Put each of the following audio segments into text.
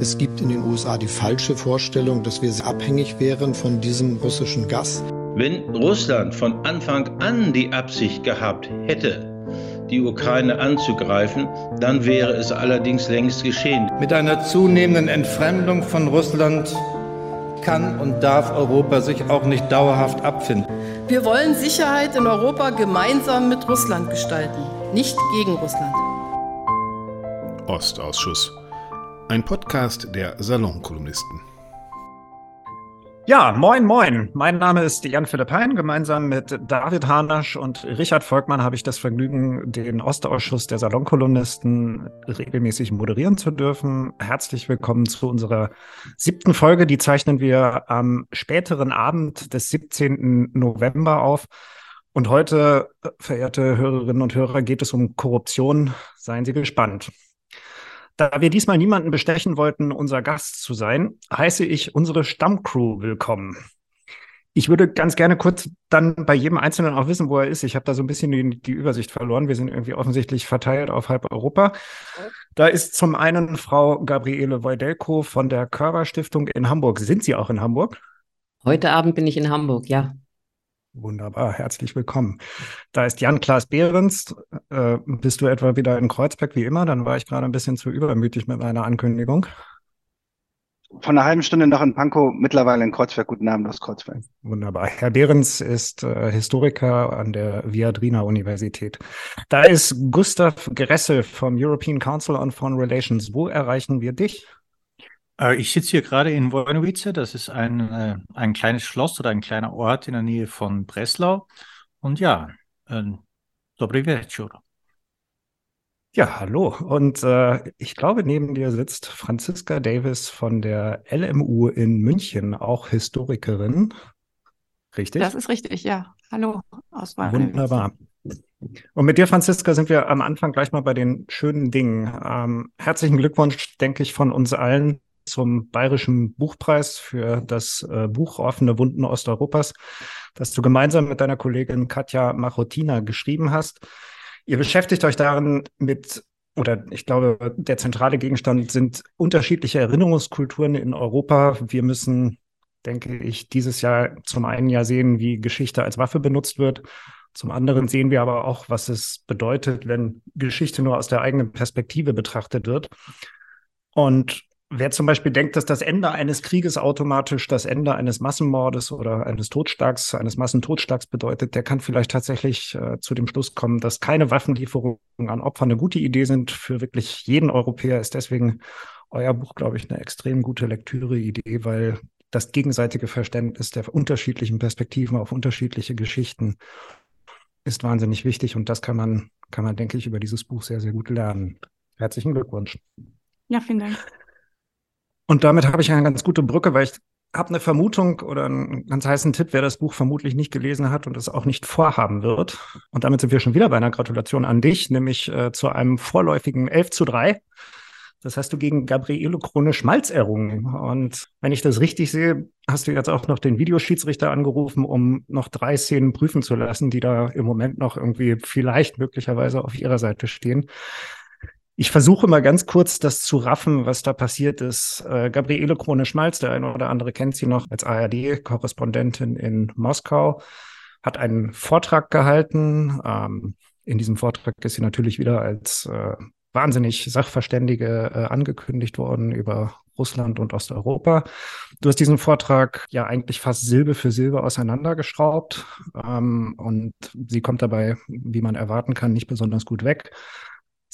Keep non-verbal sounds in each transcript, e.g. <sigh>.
Es gibt in den USA die falsche Vorstellung, dass wir abhängig wären von diesem russischen Gas. Wenn Russland von Anfang an die Absicht gehabt hätte, die Ukraine anzugreifen, dann wäre es allerdings längst geschehen. Mit einer zunehmenden Entfremdung von Russland kann und darf Europa sich auch nicht dauerhaft abfinden. Wir wollen Sicherheit in Europa gemeinsam mit Russland gestalten, nicht gegen Russland. Ostausschuss. Ein Podcast der Salonkolumnisten. Ja, moin, moin. Mein Name ist Jan-Philipp Hein. Gemeinsam mit David Hanasch und Richard Volkmann habe ich das Vergnügen, den Ostausschuss der Salonkolumnisten regelmäßig moderieren zu dürfen. Herzlich willkommen zu unserer siebten Folge. Die zeichnen wir am späteren Abend des 17. November auf. Und heute, verehrte Hörerinnen und Hörer, geht es um Korruption. Seien Sie gespannt. Da wir diesmal niemanden bestechen wollten, unser Gast zu sein, heiße ich unsere Stammcrew willkommen. Ich würde ganz gerne kurz dann bei jedem Einzelnen auch wissen, wo er ist. Ich habe da so ein bisschen die, die, Übersicht verloren. Wir sind irgendwie offensichtlich verteilt auf halb Europa. Da ist zum einen Frau Gabriele Wojdelko von der Körper-Stiftung in Hamburg. Sind Sie auch in Hamburg? Heute Abend bin ich in Hamburg, ja. Wunderbar, herzlich willkommen. Da ist Jan-Klaas Behrens. Äh, bist du etwa wieder in Kreuzberg wie immer? Dann war ich gerade ein bisschen zu übermütig mit meiner Ankündigung. Von einer halben Stunde noch in Pankow, mittlerweile in Kreuzberg. Guten Abend aus Kreuzberg. Wunderbar. Herr Behrens ist äh, Historiker an der Viadrina Universität. Da ist Gustav Gressel vom European Council on Foreign Relations. Wo erreichen wir dich? Äh, ich sitze hier gerade in Wojnowice. Das ist ein, äh, ein kleines Schloss oder ein kleiner Ort in der Nähe von Breslau. Und ja, äh, dobry wieczór. Ja, hallo. Und äh, ich glaube, neben dir sitzt Franziska Davis von der LMU in München, auch Historikerin. Richtig? Das ist richtig, ja. Hallo aus Wunderbar. Und mit dir, Franziska, sind wir am Anfang gleich mal bei den schönen Dingen. Ähm, herzlichen Glückwunsch, denke ich, von uns allen zum Bayerischen Buchpreis für das äh, Buch Offene Wunden Osteuropas, das du gemeinsam mit deiner Kollegin Katja Machotina geschrieben hast. Ihr beschäftigt euch darin mit, oder ich glaube, der zentrale Gegenstand sind unterschiedliche Erinnerungskulturen in Europa. Wir müssen, denke ich, dieses Jahr zum einen ja sehen, wie Geschichte als Waffe benutzt wird. Zum anderen sehen wir aber auch, was es bedeutet, wenn Geschichte nur aus der eigenen Perspektive betrachtet wird. Und Wer zum Beispiel denkt, dass das Ende eines Krieges automatisch das Ende eines Massenmordes oder eines Totschlags, eines Massentotschlags bedeutet, der kann vielleicht tatsächlich äh, zu dem Schluss kommen, dass keine Waffenlieferungen an Opfer eine gute Idee sind. Für wirklich jeden Europäer ist deswegen euer Buch, glaube ich, eine extrem gute Lektüre-Idee, weil das gegenseitige Verständnis der unterschiedlichen Perspektiven auf unterschiedliche Geschichten ist wahnsinnig wichtig und das kann man, kann man, denke ich, über dieses Buch sehr, sehr gut lernen. Herzlichen Glückwunsch. Ja, vielen Dank. Und damit habe ich eine ganz gute Brücke, weil ich habe eine Vermutung oder einen ganz heißen Tipp, wer das Buch vermutlich nicht gelesen hat und es auch nicht vorhaben wird. Und damit sind wir schon wieder bei einer Gratulation an dich, nämlich äh, zu einem vorläufigen 11 zu 3. Das hast du gegen Gabriele Krone Schmalz errungen. Und wenn ich das richtig sehe, hast du jetzt auch noch den Videoschiedsrichter angerufen, um noch drei Szenen prüfen zu lassen, die da im Moment noch irgendwie vielleicht möglicherweise auf ihrer Seite stehen. Ich versuche mal ganz kurz das zu raffen, was da passiert ist. Äh, Gabriele Krone-Schmalz, der eine oder andere kennt sie noch als ARD-Korrespondentin in Moskau, hat einen Vortrag gehalten. Ähm, in diesem Vortrag ist sie natürlich wieder als äh, wahnsinnig Sachverständige äh, angekündigt worden über Russland und Osteuropa. Du hast diesen Vortrag ja eigentlich fast Silbe für Silbe auseinandergeschraubt ähm, und sie kommt dabei, wie man erwarten kann, nicht besonders gut weg.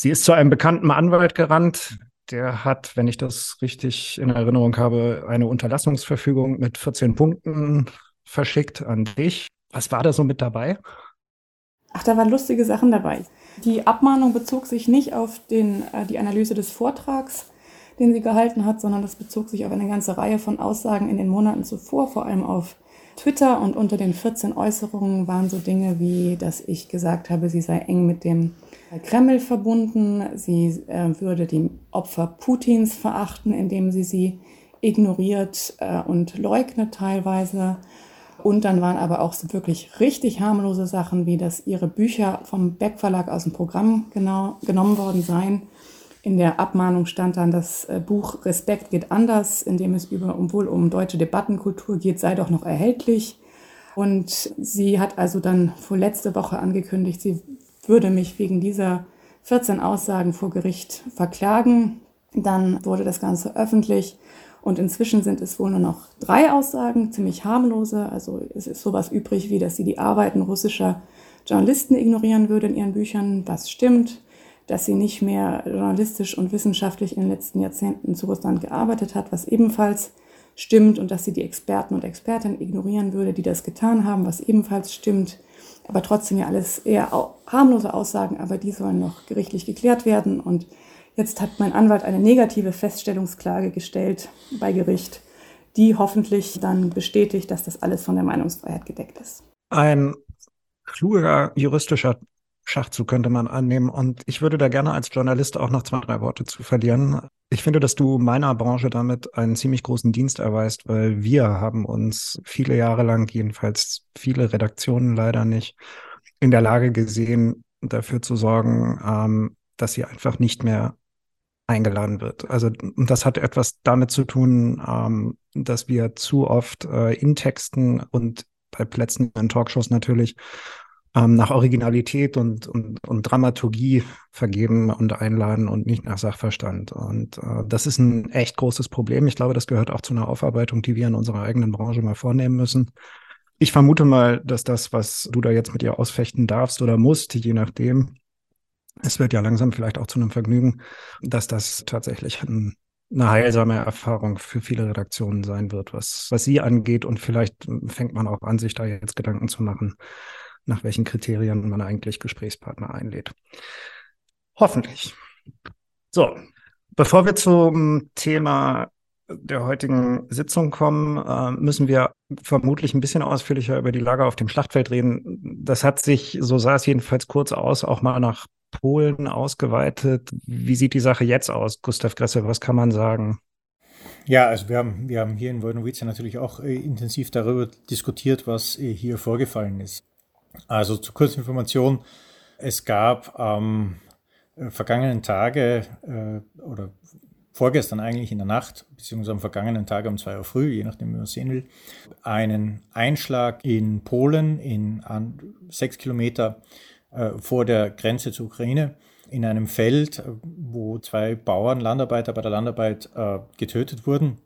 Sie ist zu einem bekannten Anwalt gerannt. Der hat, wenn ich das richtig in Erinnerung habe, eine Unterlassungsverfügung mit 14 Punkten verschickt an dich. Was war da so mit dabei? Ach, da waren lustige Sachen dabei. Die Abmahnung bezog sich nicht auf den, äh, die Analyse des Vortrags, den sie gehalten hat, sondern das bezog sich auf eine ganze Reihe von Aussagen in den Monaten zuvor, vor allem auf Twitter. Und unter den 14 Äußerungen waren so Dinge wie, dass ich gesagt habe, sie sei eng mit dem Kreml verbunden. Sie äh, würde die Opfer Putins verachten, indem sie sie ignoriert äh, und leugnet teilweise. Und dann waren aber auch so wirklich richtig harmlose Sachen, wie dass ihre Bücher vom Beck Verlag aus dem Programm genau, genommen worden seien In der Abmahnung stand dann das äh, Buch Respekt geht anders, in dem es über, wohl um deutsche Debattenkultur geht, sei doch noch erhältlich. Und sie hat also dann vor letzte Woche angekündigt, sie würde mich wegen dieser 14 Aussagen vor Gericht verklagen. Dann wurde das Ganze öffentlich und inzwischen sind es wohl nur noch drei Aussagen, ziemlich harmlose. Also es ist sowas übrig, wie dass sie die Arbeiten russischer Journalisten ignorieren würde in ihren Büchern. Das stimmt. Dass sie nicht mehr journalistisch und wissenschaftlich in den letzten Jahrzehnten zu Russland gearbeitet hat, was ebenfalls stimmt. Und dass sie die Experten und Expertinnen ignorieren würde, die das getan haben, was ebenfalls stimmt. Aber trotzdem ja alles eher harmlose Aussagen, aber die sollen noch gerichtlich geklärt werden. Und jetzt hat mein Anwalt eine negative Feststellungsklage gestellt bei Gericht, die hoffentlich dann bestätigt, dass das alles von der Meinungsfreiheit gedeckt ist. Ein kluger juristischer Schachzug könnte man annehmen. Und ich würde da gerne als Journalist auch noch zwei, drei Worte zu verlieren. Ich finde, dass du meiner Branche damit einen ziemlich großen Dienst erweist, weil wir haben uns viele Jahre lang, jedenfalls viele Redaktionen leider nicht, in der Lage gesehen, dafür zu sorgen, ähm, dass sie einfach nicht mehr eingeladen wird. Also das hat etwas damit zu tun, ähm, dass wir zu oft äh, in Texten und bei Plätzen in Talkshows natürlich ähm, nach Originalität und, und, und Dramaturgie vergeben und einladen und nicht nach Sachverstand. Und äh, das ist ein echt großes Problem. Ich glaube, das gehört auch zu einer Aufarbeitung, die wir in unserer eigenen Branche mal vornehmen müssen. Ich vermute mal, dass das, was du da jetzt mit ihr ausfechten darfst oder musst, je nachdem, es wird ja langsam vielleicht auch zu einem Vergnügen, dass das tatsächlich ein, eine heilsame Erfahrung für viele Redaktionen sein wird, was, was sie angeht. Und vielleicht fängt man auch an, sich da jetzt Gedanken zu machen, nach welchen Kriterien man eigentlich Gesprächspartner einlädt. Hoffentlich. So, bevor wir zum Thema der heutigen Sitzung kommen, äh, müssen wir vermutlich ein bisschen ausführlicher über die Lage auf dem Schlachtfeld reden. Das hat sich, so sah es jedenfalls kurz aus, auch mal nach Polen ausgeweitet. Wie sieht die Sache jetzt aus, Gustav Gresse? Was kann man sagen? Ja, also wir haben, wir haben hier in Wojnowice natürlich auch äh, intensiv darüber diskutiert, was äh, hier vorgefallen ist. Also zur kurzen Information, es gab am äh, vergangenen Tage äh, oder vorgestern eigentlich in der Nacht, beziehungsweise am vergangenen Tag um zwei Uhr früh, je nachdem, wie man es sehen will, einen Einschlag in Polen in an, sechs Kilometer äh, vor der Grenze zur Ukraine in einem Feld, äh, wo zwei Bauern, Landarbeiter bei der Landarbeit äh, getötet wurden.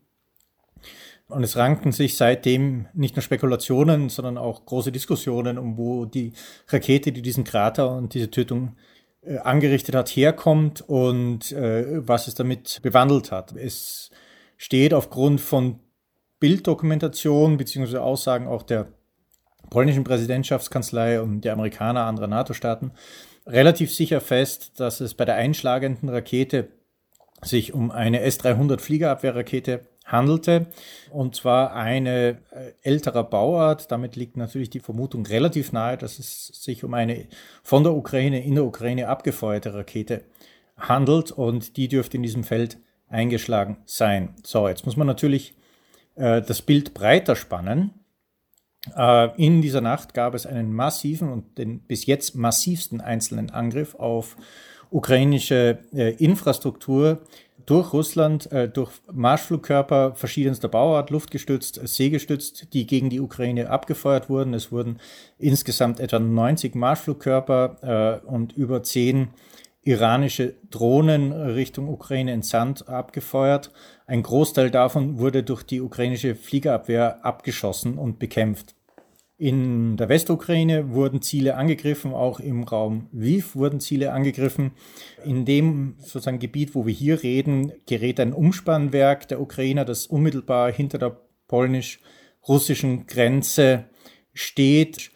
Und es ranken sich seitdem nicht nur Spekulationen, sondern auch große Diskussionen, um wo die Rakete, die diesen Krater und diese Tötung äh, angerichtet hat, herkommt und äh, was es damit bewandelt hat. Es steht aufgrund von Bilddokumentation beziehungsweise Aussagen auch der polnischen Präsidentschaftskanzlei und der Amerikaner anderer NATO-Staaten relativ sicher fest, dass es bei der einschlagenden Rakete sich um eine S-300 Fliegerabwehrrakete handelte. Und zwar eine äh, älterer Bauart. Damit liegt natürlich die Vermutung relativ nahe, dass es sich um eine von der Ukraine in der Ukraine abgefeuerte Rakete handelt. Und die dürfte in diesem Feld eingeschlagen sein. So, jetzt muss man natürlich äh, das Bild breiter spannen. Äh, in dieser Nacht gab es einen massiven und den bis jetzt massivsten einzelnen Angriff auf ukrainische äh, Infrastruktur durch Russland, äh, durch Marschflugkörper verschiedenster Bauart, luftgestützt, seegestützt, die gegen die Ukraine abgefeuert wurden. Es wurden insgesamt etwa 90 Marschflugkörper und über 10 iranische Drohnen Richtung Ukraine entsandt, abgefeuert. Ein Großteil davon wurde durch die ukrainische Fliegerabwehr abgeschossen und bekämpft. In der Westukraine wurden Ziele angegriffen, auch im Raum Lviv wurden Ziele angegriffen. In dem sozusagen Gebiet, wo wir hier reden, gerät ein Umspannwerk der Ukrainer, das unmittelbar hinter der polnisch-russischen Grenze steht.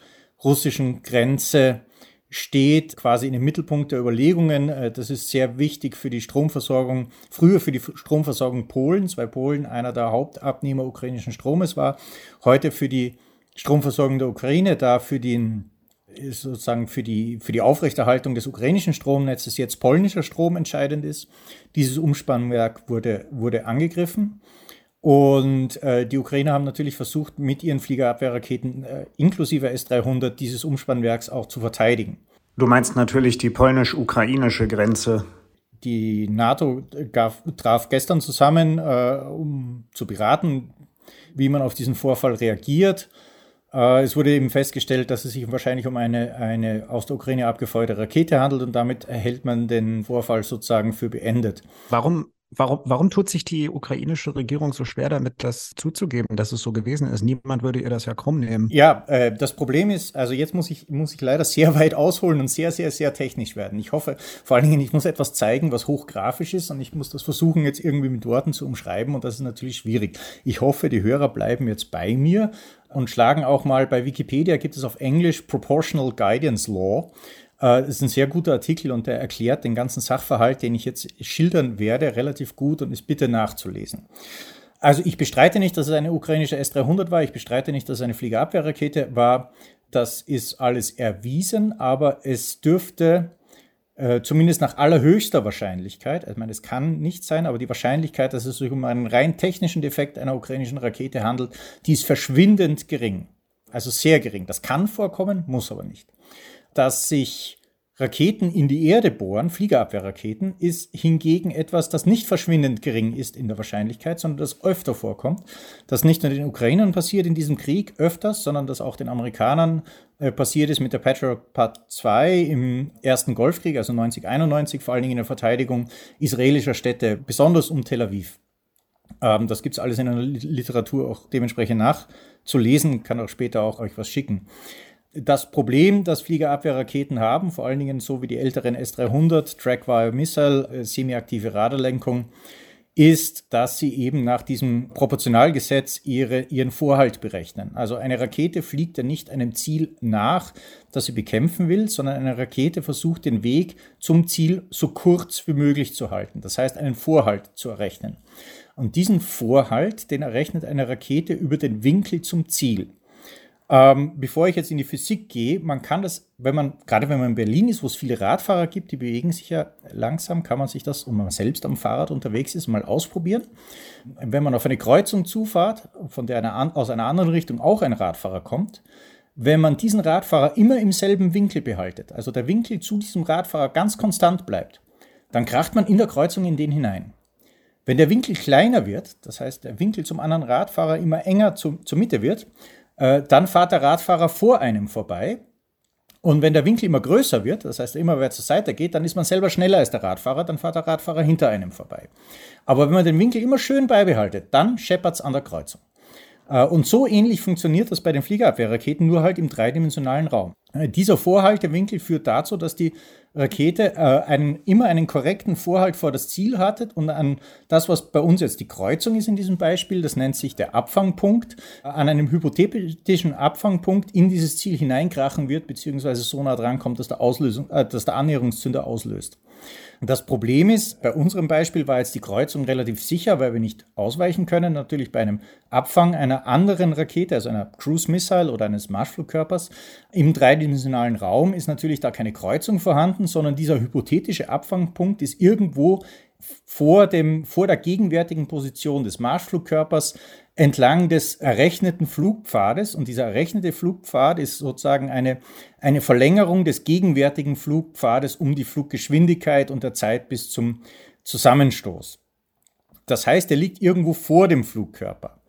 Russischen Grenze steht quasi in dem Mittelpunkt der Überlegungen. Äh, das ist sehr wichtig für die Stromversorgung, früher für die Stromversorgung Polens, weil Polen einer der Hauptabnehmer ukrainischen Stromes war. Heute für die Stromversorgung der Ukraine, da für den sozusagen für die, für die Aufrechterhaltung des ukrainischen Stromnetzes jetzt polnischer Strom entscheidend ist. Dieses Umspannwerk wurde, wurde angegriffen. Und äh, die Ukrainer haben natürlich versucht, mit ihren Fliegerabwehrraketen äh, inklusive S-300 dieses Umspannwerks auch zu verteidigen. Du meinst natürlich die polnisch-ukrainische Grenze. die NATO gaf, traf gestern zusammen, äh, um zu beraten, wie man auf diesen Vorfall reagiert. Äh, es wurde eben festgestellt, dass es sich wahrscheinlich um eine, eine aus der Ukraine abgefeuerte Rakete handelt und damit erhält man den Vorfall sozusagen für beendet. Warum Warum, warum tut sich die ukrainische Regierung so schwer damit, das zuzugeben, dass es so gewesen ist? Niemand würde ihr das ja krumm nehmen. Ja, äh, das Problem ist, also jetzt muss ich, muss ich leider sehr <laughs> weit ausholen und sehr, sehr, sehr technisch werden. Ich hoffe, vor allen Dingen, ich muss etwas zeigen, was hochgrafisch ist und ich muss das versuchen, jetzt irgendwie mit Worten zu umschreiben und das ist natürlich schwierig. Ich hoffe, die Hörer bleiben jetzt bei mir und schlagen auch mal bei Wikipedia gibt es auf Englisch Proportional Guidance Law. Äh, ist ein sehr guter Artikel und der erklärt den ganzen Sachverhalt, den ich jetzt schildern werde, relativ gut und ist bitte nachzulesen. Also ich bestreite nicht, dass es eine ukrainische S-300 war. Ich bestreite nicht, dass es eine Fliegerabwehrrakete war. Das ist alles erwiesen, aber es dürfte äh, zumindest nach allerhöchster Wahrscheinlichkeit, ich meine, es kann nicht sein, aber die Wahrscheinlichkeit, dass es sich um einen rein technischen Defekt einer ukrainischen Rakete handelt, die ist verschwindend gering. Also sehr gering. Das kann vorkommen, muss aber nicht dass sich Raketen in die Erde bohren, Fliegerabwehrraketen, ist hingegen etwas, das nicht verschwindend gering ist in der Wahrscheinlichkeit, sondern das öfter vorkommt. Das nicht nur den Ukrainern passiert in diesem Krieg öfters, sondern das auch den Amerikanern äh, passiert ist mit der Patriot Part 2 im ersten Golfkrieg, also 1991, vor allen Dingen in der Verteidigung israelischer Städte, besonders um Tel Aviv. Ähm, das gibt es alles in der Literatur auch dementsprechend nachzulesen, kann auch später auch euch was schicken. Das Problem, das Fliegerabwehrraketen haben, vor allen Dingen so wie die älteren S-300, Track-Wire Missile, äh, semiaktive Radarlenkung, ist, dass sie eben nach diesem Proportionalgesetz ihre, ihren Vorhalt berechnen. Also eine Rakete fliegt ja nicht einem Ziel nach, das sie bekämpfen will, sondern eine Rakete versucht den Weg zum Ziel so kurz wie möglich zu halten. Das heißt, einen Vorhalt zu errechnen. Und diesen Vorhalt, den errechnet eine Rakete über den Winkel zum Ziel. Ähm, bevor ich jetzt in die Physik gehe, man kann das, wenn man, gerade wenn man in Berlin ist, wo es viele Radfahrer gibt, die bewegen sich ja langsam, kann man sich das, und man selbst am Fahrrad unterwegs ist, mal ausprobieren. Wenn man auf eine Kreuzung zufahrt, von der eine, aus einer anderen Richtung auch ein Radfahrer kommt, wenn man diesen Radfahrer immer im selben Winkel behaltet, also der Winkel zu diesem Radfahrer ganz konstant bleibt, dann kracht man in der Kreuzung in den hinein. Wenn der Winkel kleiner wird, das heißt der Winkel zum anderen Radfahrer immer enger zu, zur Mitte wird, äh, dann fährt der Radfahrer vor einem vorbei. Und wenn der Winkel immer größer wird, das heißt immer wer zur Seite geht, dann ist man selber schneller als der Radfahrer, dann fährt der Radfahrer hinter einem vorbei. Aber wenn man den Winkel immer schön beibehaltet, dann scheppert es an der Kreuzung. Äh, und so ähnlich funktioniert das bei den Fliegerabwehrraketen, nur halt im dreidimensionalen Raum. Äh, dieser Vorhaltewinkel führt dazu, dass die Rakete äh, einen, immer einen korrekten Vorhalt vor das Ziel hatte und an das, was bei uns jetzt die Kreuzung ist in diesem Beispiel, das nennt sich der Abfangpunkt, an einem hypothetischen Abfangpunkt in dieses Ziel hineinkrachen wird, beziehungsweise so nah dran kommt, dass der, Auslösung, äh, dass der Annäherungszünder auslöst. Das Problem ist, bei unserem Beispiel war jetzt die Kreuzung relativ sicher, weil wir nicht ausweichen können. Natürlich bei einem Abfang einer anderen Rakete, also einer Cruise Missile oder eines Marschflugkörpers im dreidimensionalen Raum ist natürlich da keine Kreuzung vorhanden, sondern dieser hypothetische Abfangpunkt ist irgendwo vor, dem, vor der gegenwärtigen Position des Marschflugkörpers entlang des errechneten Flugpfades. Und dieser errechnete Flugpfad ist sozusagen eine, eine Verlängerung des gegenwärtigen Flugpfades um die Fluggeschwindigkeit und der Zeit bis zum Zusammenstoß. Das heißt, er liegt irgendwo vor dem Flugkörper.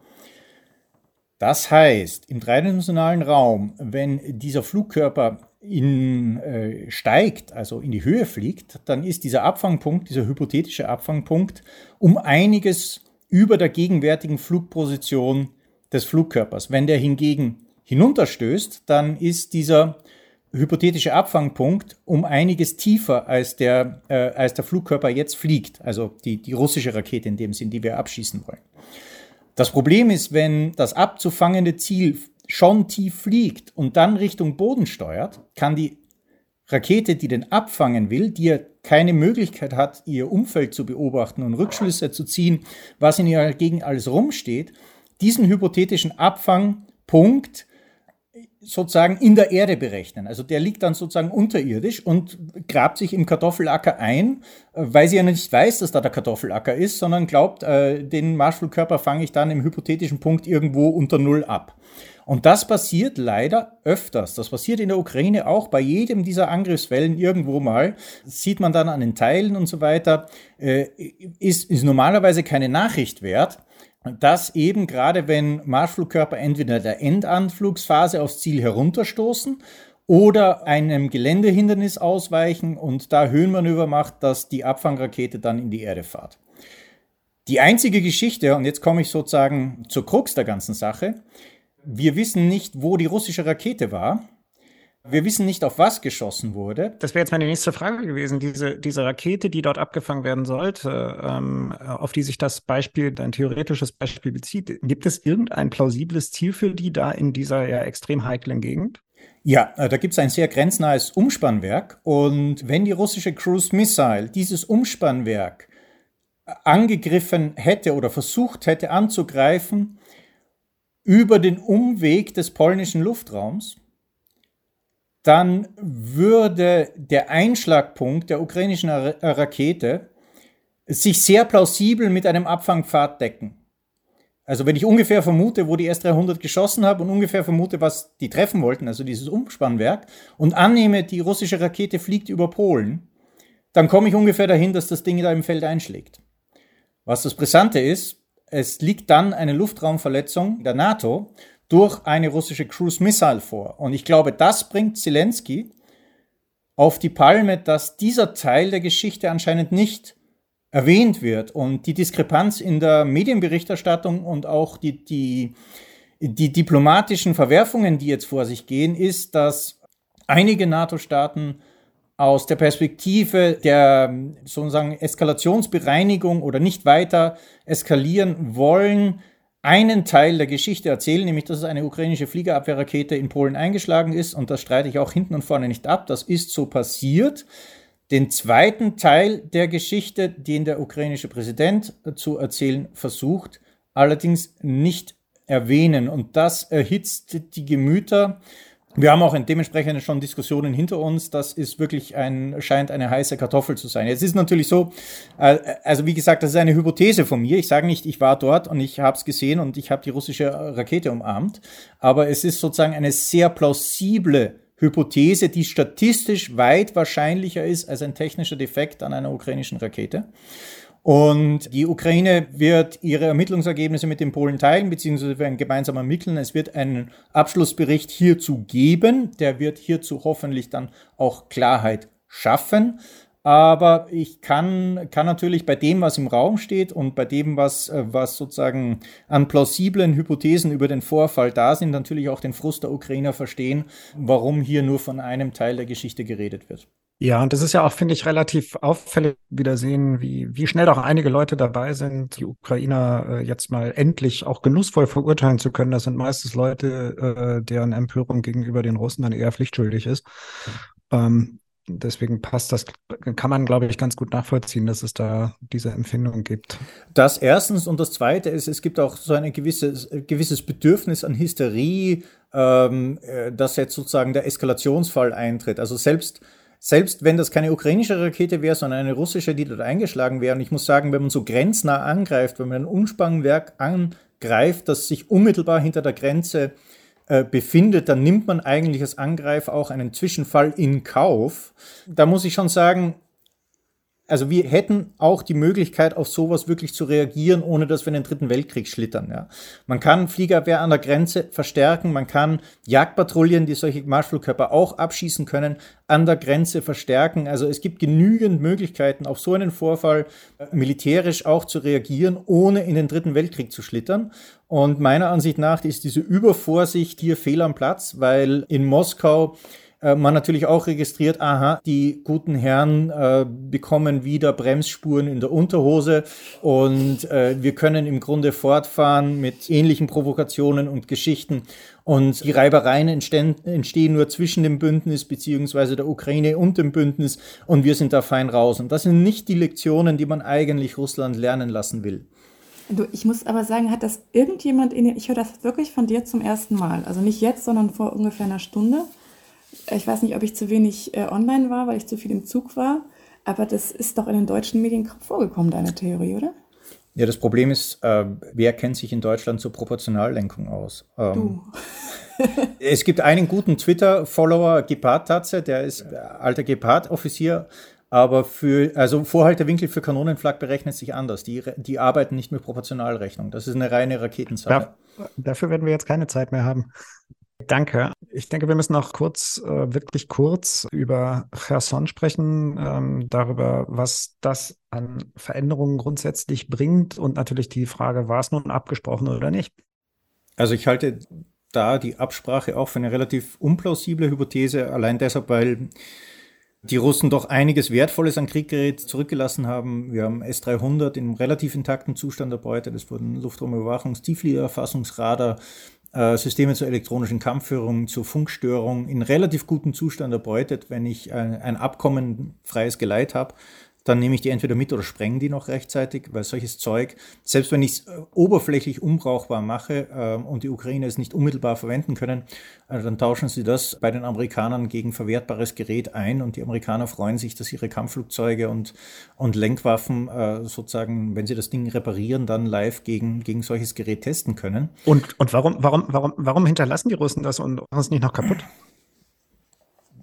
Das heißt, im dreidimensionalen Raum, wenn dieser Flugkörper in, äh, steigt, also in die Höhe fliegt, dann ist dieser Abfangpunkt, dieser hypothetische Abfangpunkt, um einiges über der gegenwärtigen Flugposition des Flugkörpers. Wenn der hingegen hinunterstößt, dann ist dieser hypothetische Abfangpunkt um einiges tiefer als der, äh, als der Flugkörper jetzt fliegt, also die, die russische Rakete in dem Sinn, die wir abschießen wollen. Das Problem ist, wenn das abzufangende Ziel schon tief fliegt und dann Richtung Boden steuert, kann die Rakete, die den abfangen will, die ja keine Möglichkeit hat, ihr Umfeld zu beobachten und Rückschlüsse zu ziehen, was in ihrer Gegend alles rumsteht, diesen hypothetischen Abfangpunkt sozusagen in der Erde berechnen. Also der liegt dann sozusagen unterirdisch und grabt sich im Kartoffelacker ein, äh, weil sie ja nicht weiß, dass da der Kartoffelacker ist, sondern glaubt, äh, den Marschflugkörper fange ich dann im hypothetischen Punkt irgendwo unter Null ab. Und das passiert leider öfters. Das passiert in der Ukraine auch bei jedem dieser Angriffswellen irgendwo mal. Das sieht man dann an den Teilen und so weiter. Äh, ist, ist normalerweise keine Nachricht wert dass eben gerade wenn Marschflugkörper entweder der Endanflugsphase aufs Ziel herunterstoßen oder einem Geländehindernis ausweichen und da Höhenmanöver macht, dass die Abfangrakete dann in die Erde fährt. Die einzige Geschichte, und jetzt komme ich sozusagen zur Krux der ganzen Sache, wir wissen nicht, wo die russische Rakete war. Wir wissen nicht, auf was geschossen wurde. Das wäre jetzt meine nächste Frage gewesen. Diese, diese Rakete, die dort abgefangen werden sollte, ähm, auf die sich das Beispiel, dein theoretisches Beispiel bezieht, gibt es irgendein plausibles Ziel für die da in dieser ja extrem heiklen Gegend? Ja, äh, da gibt es ein sehr grenznahes Umspannwerk. Und wenn die russische Cruise Missile dieses Umspannwerk angegriffen hätte oder versucht hätte anzugreifen über den Umweg des polnischen Luftraums, dann würde der Einschlagpunkt der ukrainischen Rakete sich sehr plausibel mit einem Abfangpfad decken. Also wenn ich ungefähr vermute, wo die S-300 geschossen haben und ungefähr vermute, was die treffen wollten, also dieses Umspannwerk, und annehme, die russische Rakete fliegt über Polen, dann komme ich ungefähr dahin, dass das Ding da im Feld einschlägt. Was das Brisante ist, es liegt dann eine Luftraumverletzung der NATO durch eine russische Cruise Missile vor. Und ich glaube, das bringt Zelensky auf die Palme, dass dieser Teil der Geschichte anscheinend nicht erwähnt wird. Und die Diskrepanz in der Medienberichterstattung und auch die, die, die diplomatischen Verwerfungen, die jetzt vor sich gehen, ist, dass einige NATO-Staaten aus der Perspektive der sozusagen Eskalationsbereinigung oder nicht weiter eskalieren wollen, einen Teil der Geschichte erzählen, nämlich dass es eine ukrainische Fliegerabwehrrakete in Polen eingeschlagen ist. Und das streite ich auch hinten und vorne nicht ab. Das ist so passiert. Den zweiten Teil der Geschichte, den der ukrainische Präsident zu erzählen versucht, allerdings nicht erwähnen. Und das erhitzt die Gemüter. Wir haben auch dementsprechend schon Diskussionen hinter uns. Das ist wirklich ein, scheint eine heiße Kartoffel zu sein. Jetzt ist natürlich so, äh, also wie gesagt, das ist eine Hypothese von mir. Ich sage nicht, ich war dort und ich habe es gesehen und ich habe die russische Rakete umarmt. Aber es ist sozusagen eine sehr plausible Hypothese, die statistisch weit wahrscheinlicher ist als ein technischer Defekt an einer ukrainischen Rakete. Und die Ukraine wird ihre Ermittlungsergebnisse mit den Polen teilen, beziehungsweise werden gemeinsam ermitteln. Es wird einen Abschlussbericht hierzu geben. Der wird hierzu hoffentlich dann auch Klarheit schaffen. Aber ich kann, kann natürlich bei dem, was im Raum steht und bei dem, was, was sozusagen an plausiblen Hypothesen über den Vorfall da sind, natürlich auch den Frust der Ukrainer verstehen, warum hier nur von einem Teil der Geschichte geredet wird. Ja, und das ist ja auch, finde ich, relativ auffällig wieder sehen, wie, wie schnell doch einige Leute dabei sind, die Ukrainer äh, jetzt mal endlich auch genussvoll verurteilen zu können. Das sind meistens Leute, äh, deren Empörung gegenüber den Russen dann eher pflichtschuldig ist. Ähm, deswegen passt das, kann man, glaube ich, ganz gut nachvollziehen, dass es da diese Empfindung gibt. Das erstens und das zweite ist, es gibt auch so ein gewisses, gewisses Bedürfnis an Hysterie, ähm, äh, dass jetzt sozusagen der Eskalationsfall eintritt. Also selbst selbst wenn das keine ukrainische Rakete wäre, sondern eine russische, die dort eingeschlagen wäre. Und ich muss sagen, wenn man so grenznah angreift, wenn man ein Umspannwerk angreift, das sich unmittelbar hinter der Grenze äh, befindet, dann nimmt man eigentlich als Angreifer auch einen Zwischenfall in Kauf. Da muss ich schon sagen, also wir hätten auch die Möglichkeit, auf sowas wirklich zu reagieren, ohne dass wir in den Dritten Weltkrieg schlittern. Ja. Man kann Fliegerwehr an der Grenze verstärken, man kann Jagdpatrouillen, die solche Marschflugkörper auch abschießen können, an der Grenze verstärken. Also es gibt genügend Möglichkeiten, auf so einen Vorfall äh, militärisch auch zu reagieren, ohne in den Dritten Weltkrieg zu schlittern. Und meiner Ansicht nach ist diese Übervorsicht hier fehl am Platz, weil in Moskau äh, man natürlich auch registriert, aha, die guten Herren äh, bekommen wieder Bremsspuren in der Unterhose und äh, wir können im Grunde fortfahren mit ähnlichen Provokationen und Geschichten. Und die Reibereien entstehen, entstehen nur zwischen dem Bündnis beziehungsweise der Ukraine und dem Bündnis und wir sind da fein raus. Und das sind nicht die Lektionen, die man eigentlich Russland lernen lassen will. Du, ich muss aber sagen, hat das irgendjemand in ich höre das wirklich von dir zum ersten Mal. Also nicht jetzt, sondern vor ungefähr einer Stunde. Ich weiß nicht, ob ich zu wenig äh, online war, weil ich zu viel im Zug war. Aber das ist doch in den deutschen Medien vorgekommen, deine Theorie, oder? Ja, das Problem ist, äh, wer kennt sich in Deutschland zur Proportionallenkung aus? Ähm, du. <laughs> es gibt einen guten Twitter-Follower, Gepard-Tatze, der ist alter Gepard-Offizier aber für, also Vorhaltewinkel für Kanonenflak berechnet sich anders. Die, die arbeiten nicht mit Proportionalrechnung. Das ist eine reine Raketensache. Da, dafür werden wir jetzt keine Zeit mehr haben. Danke. Ich denke, wir müssen noch kurz, äh, wirklich kurz über Cherson sprechen, ähm, darüber, was das an Veränderungen grundsätzlich bringt und natürlich die Frage, war es nun abgesprochen oder nicht? Also ich halte da die Absprache auch für eine relativ unplausible Hypothese, allein deshalb, weil die Russen doch einiges Wertvolles an Krieggerät zurückgelassen haben. Wir haben S-300 in relativ intakten Zustand erbeutet. Es wurden Luftraumüberwachungs-, Tieffliegererfassungsradar, äh, Systeme zur elektronischen Kampfführung, zur Funkstörung in relativ gutem Zustand erbeutet, wenn ich ein, ein Abkommen freies Geleit habe dann nehme ich die entweder mit oder spreng die noch rechtzeitig, weil solches Zeug, selbst wenn ich es äh, oberflächlich unbrauchbar mache äh, und die Ukraine es nicht unmittelbar verwenden können, äh, dann tauschen sie das bei den Amerikanern gegen verwertbares Gerät ein und die Amerikaner freuen sich, dass ihre Kampfflugzeuge und, und Lenkwaffen äh, sozusagen, wenn sie das Ding reparieren, dann live gegen, gegen solches Gerät testen können. Und, und warum, warum, warum, warum hinterlassen die Russen das und machen es nicht noch kaputt?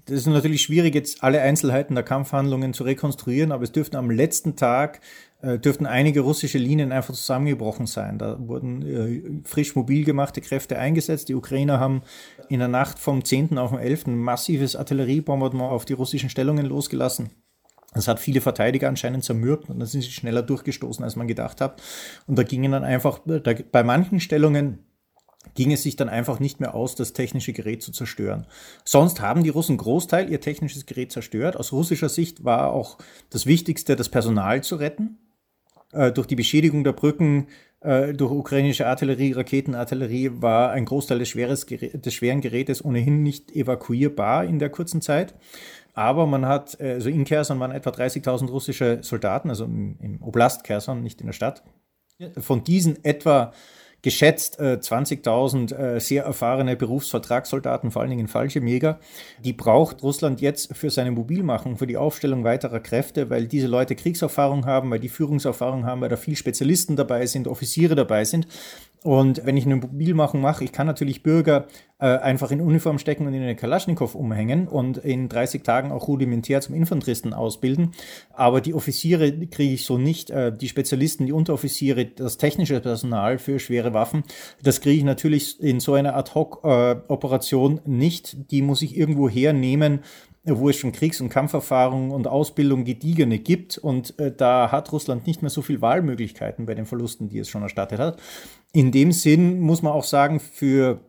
Das ist natürlich schwierig, jetzt alle Einzelheiten der Kampfhandlungen zu rekonstruieren, aber es dürften am letzten Tag äh, dürften einige russische Linien einfach zusammengebrochen sein. Da wurden äh, frisch mobil gemachte Kräfte eingesetzt. Die Ukrainer haben in der Nacht vom 10. auf den 11. massives Artilleriebombardement auf die russischen Stellungen losgelassen. Das hat viele Verteidiger anscheinend zermürbt und dann sind sie schneller durchgestoßen, als man gedacht hat. Und da gingen dann einfach da, bei manchen Stellungen ging es sich dann einfach nicht mehr aus, das technische Gerät zu zerstören. Sonst haben die Russen Großteil ihr technisches Gerät zerstört. Aus russischer Sicht war auch das Wichtigste, das Personal zu retten. Äh, durch die Beschädigung der Brücken, äh, durch ukrainische Artillerie, Raketenartillerie war ein Großteil des, Gerät, des, schweren Gerätes ohnehin nicht evakuierbar in der kurzen Zeit. Aber man hat, äh, also in Kherson waren etwa 30.000 russische Soldaten, also im, im Oblast Kherson, nicht in der Stadt. Von diesen etwa geschätzt äh, 20.000 äh, sehr erfahrene Berufsvertragssoldaten, vor allen Dingen Fallschirmjäger. Die braucht Russland jetzt für seine Mobilmachung, für die Aufstellung weiterer Kräfte, weil diese Leute Kriegserfahrung haben, weil die Führungserfahrung haben, weil da viel Spezialisten dabei sind, Offiziere dabei sind. Und wenn ich eine Mobilmachung mache, ich kann natürlich Bürger äh, einfach in Uniform stecken und in eine Kalaschnikow umhängen und in 30 Tagen auch rudimentär zum Infanteristen ausbilden. Aber die Offiziere kriege ich so nicht. Äh, die Spezialisten, die Unteroffiziere, das technische Personal für schwere Waffen, das kriege ich natürlich in so einer Ad-Hoc-Operation äh, nicht. Die muss ich irgendwo hernehmen, wo es schon Kriegs- und Kampferfahrung und Ausbildung gediegene gibt. Und äh, da hat Russland nicht mehr so viel Wahlmöglichkeiten bei den Verlusten, die es schon erstattet hat. In dem Sinn muss man auch sagen, für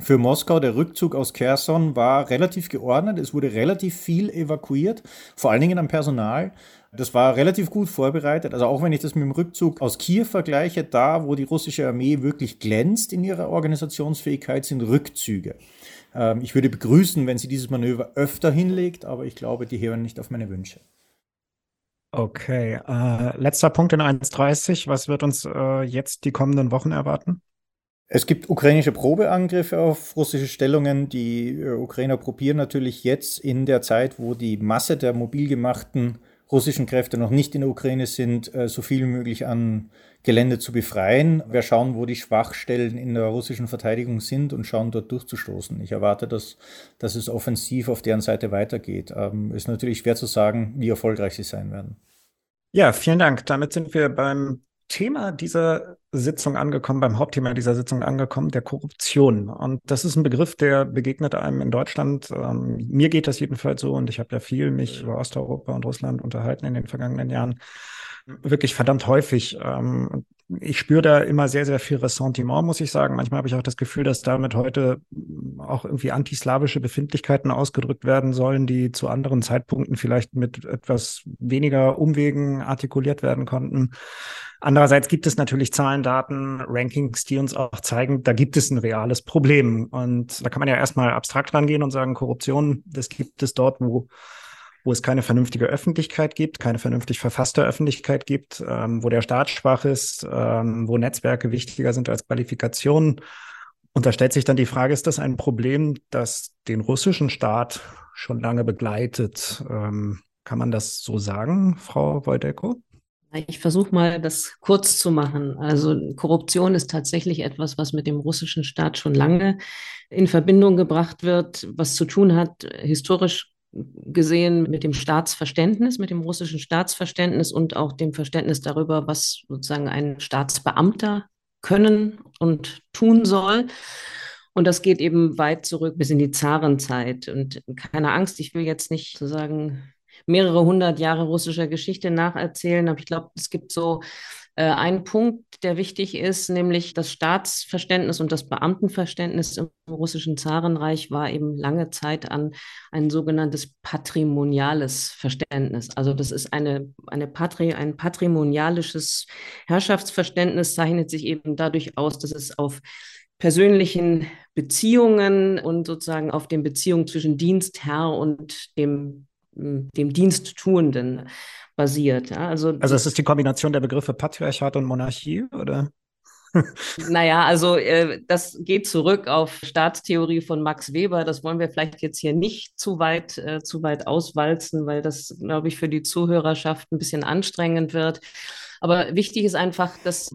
für Moskau, der Rückzug aus Kherson war relativ geordnet. Es wurde relativ viel evakuiert, vor allen Dingen am Personal. Das war relativ gut vorbereitet. Also auch wenn ich das mit dem Rückzug aus Kiew vergleiche, da, wo die russische Armee wirklich glänzt in ihrer Organisationsfähigkeit, sind Rückzüge. Ähm, ich würde begrüßen, wenn sie dieses Manöver öfter hinlegt, aber ich glaube, die hören nicht auf meine Wünsche. Okay, äh, letzter Punkt in 1.30. Was wird uns äh, jetzt die kommenden Wochen erwarten? Es gibt ukrainische Probeangriffe auf russische Stellungen. Die äh, Ukrainer probieren natürlich jetzt in der Zeit, wo die Masse der mobil gemachten russischen Kräfte noch nicht in der Ukraine sind, äh, so viel wie möglich an Gelände zu befreien. Wir schauen, wo die Schwachstellen in der russischen Verteidigung sind und schauen dort durchzustoßen. Ich erwarte, dass, dass es offensiv auf deren Seite weitergeht. Ähm, ist natürlich schwer zu sagen, wie erfolgreich sie sein werden. Ja, vielen Dank. Damit sind wir beim Thema dieser Sitzung angekommen, beim Hauptthema dieser Sitzung angekommen, der Korruption. Und das ist ein Begriff, der begegnet einem in Deutschland. Ähm, mir geht das jedenfalls so und ich habe ja viel mich über Osteuropa und Russland unterhalten in den vergangenen Jahren. Wirklich verdammt häufig. Ähm, ich spüre da immer sehr, sehr viel Ressentiment, muss ich sagen. Manchmal habe ich auch das Gefühl, dass damit heute auch irgendwie antislawische Befindlichkeiten ausgedrückt werden sollen, die zu anderen Zeitpunkten vielleicht mit etwas weniger Umwegen artikuliert werden konnten. Andererseits gibt es natürlich Zahlen, Daten, Rankings, die uns auch zeigen, da gibt es ein reales Problem. Und da kann man ja erstmal abstrakt rangehen und sagen, Korruption, das gibt es dort, wo wo es keine vernünftige Öffentlichkeit gibt, keine vernünftig verfasste Öffentlichkeit gibt, ähm, wo der Staat schwach ist, ähm, wo Netzwerke wichtiger sind als Qualifikationen. Und da stellt sich dann die Frage, ist das ein Problem, das den russischen Staat schon lange begleitet? Ähm, kann man das so sagen, Frau Woldeko? Ich versuche mal, das kurz zu machen. Also Korruption ist tatsächlich etwas, was mit dem russischen Staat schon lange in Verbindung gebracht wird, was zu tun hat, historisch gesehen mit dem Staatsverständnis, mit dem russischen Staatsverständnis und auch dem Verständnis darüber, was sozusagen ein Staatsbeamter können und tun soll. Und das geht eben weit zurück bis in die Zarenzeit. Und keine Angst, ich will jetzt nicht sozusagen mehrere hundert Jahre russischer Geschichte nacherzählen, aber ich glaube, es gibt so äh, einen Punkt, der wichtig ist, nämlich das Staatsverständnis und das Beamtenverständnis im russischen Zarenreich war eben lange Zeit an ein sogenanntes patrimoniales Verständnis. Also das ist eine, eine Patri, ein patrimonialisches Herrschaftsverständnis, zeichnet sich eben dadurch aus, dass es auf persönlichen Beziehungen und sozusagen auf den Beziehungen zwischen Dienstherr und dem dem Diensttuenden basiert. Ja? Also, also es ist die Kombination der Begriffe Patriarchat und Monarchie, oder? <laughs> naja, also äh, das geht zurück auf Staatstheorie von Max Weber. Das wollen wir vielleicht jetzt hier nicht zu weit, äh, zu weit auswalzen, weil das, glaube ich, für die Zuhörerschaft ein bisschen anstrengend wird. Aber wichtig ist einfach, dass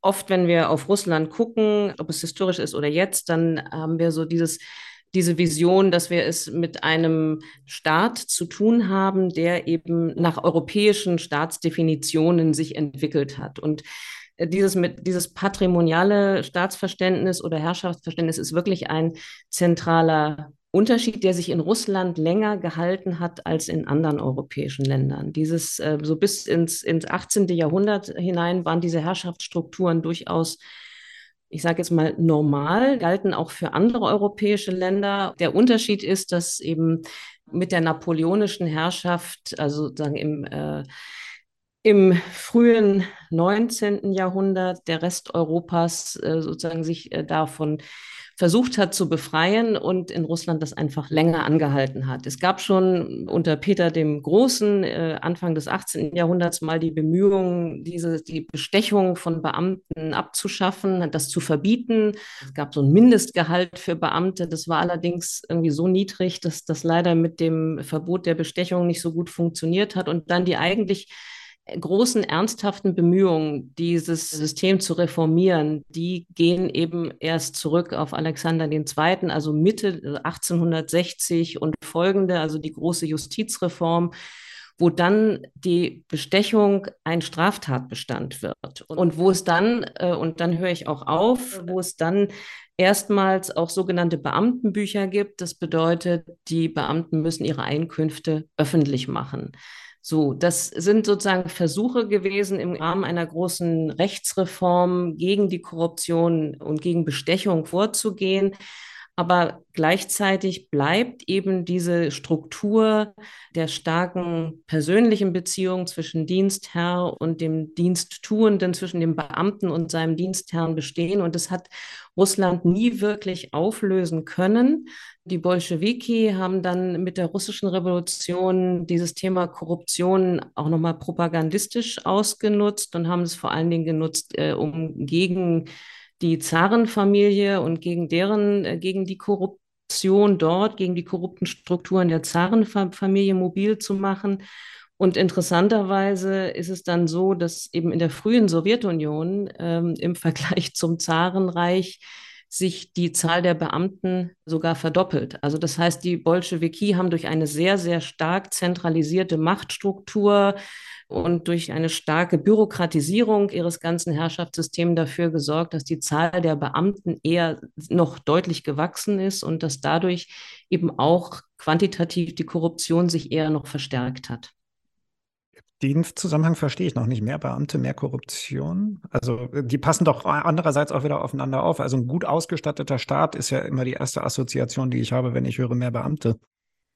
oft, wenn wir auf Russland gucken, ob es historisch ist oder jetzt, dann haben wir so dieses diese Vision, dass wir es mit einem Staat zu tun haben, der eben nach europäischen Staatsdefinitionen sich entwickelt hat. Und äh, dieses, mit, dieses patrimoniale Staatsverständnis oder Herrschaftsverständnis ist wirklich ein zentraler Unterschied, der sich in Russland länger gehalten hat als in anderen europäischen Ländern. Dieses, äh, so bis ins, ins 18. Jahrhundert hinein waren diese Herrschaftsstrukturen durchaus ich sage jetzt mal, normal, galten auch für andere europäische Länder. Der Unterschied ist, dass eben mit der napoleonischen Herrschaft, also sozusagen im, äh, im frühen 19. Jahrhundert der Rest Europas äh, sozusagen sich äh, davon versucht hat zu befreien und in Russland das einfach länger angehalten hat. Es gab schon unter Peter dem Großen äh, Anfang des 18. Jahrhunderts mal die Bemühungen, diese, die Bestechung von Beamten abzuschaffen, das zu verbieten. Es gab so ein Mindestgehalt für Beamte. Das war allerdings irgendwie so niedrig, dass das leider mit dem Verbot der Bestechung nicht so gut funktioniert hat und dann die eigentlich großen, ernsthaften Bemühungen, dieses System zu reformieren, die gehen eben erst zurück auf Alexander II., also Mitte 1860 und folgende, also die große Justizreform, wo dann die Bestechung ein Straftatbestand wird. Und wo es dann, äh, und dann höre ich auch auf, wo es dann erstmals auch sogenannte Beamtenbücher gibt. Das bedeutet, die Beamten müssen ihre Einkünfte öffentlich machen. So, das sind sozusagen Versuche gewesen im Rahmen einer großen Rechtsreform gegen die Korruption und gegen Bestechung vorzugehen. Aber gleichzeitig bleibt eben diese Struktur der starken persönlichen Beziehung zwischen Dienstherr und dem Diensttuenden, zwischen dem Beamten und seinem Dienstherrn bestehen. Und das hat Russland nie wirklich auflösen können. Die Bolschewiki haben dann mit der russischen Revolution dieses Thema Korruption auch nochmal propagandistisch ausgenutzt und haben es vor allen Dingen genutzt, äh, um gegen die Zarenfamilie und gegen deren, äh, gegen die Korruption dort, gegen die korrupten Strukturen der Zarenfamilie mobil zu machen. Und interessanterweise ist es dann so, dass eben in der frühen Sowjetunion ähm, im Vergleich <laughs> zum Zarenreich sich die Zahl der Beamten sogar verdoppelt. Also das heißt, die Bolschewiki haben durch eine sehr, sehr stark zentralisierte Machtstruktur und durch eine starke Bürokratisierung ihres ganzen Herrschaftssystems dafür gesorgt, dass die Zahl der Beamten eher noch deutlich gewachsen ist und dass dadurch eben auch quantitativ die Korruption sich eher noch verstärkt hat. Den Zusammenhang verstehe ich noch nicht. Mehr Beamte, mehr Korruption. Also die passen doch andererseits auch wieder aufeinander auf. Also ein gut ausgestatteter Staat ist ja immer die erste Assoziation, die ich habe, wenn ich höre mehr Beamte.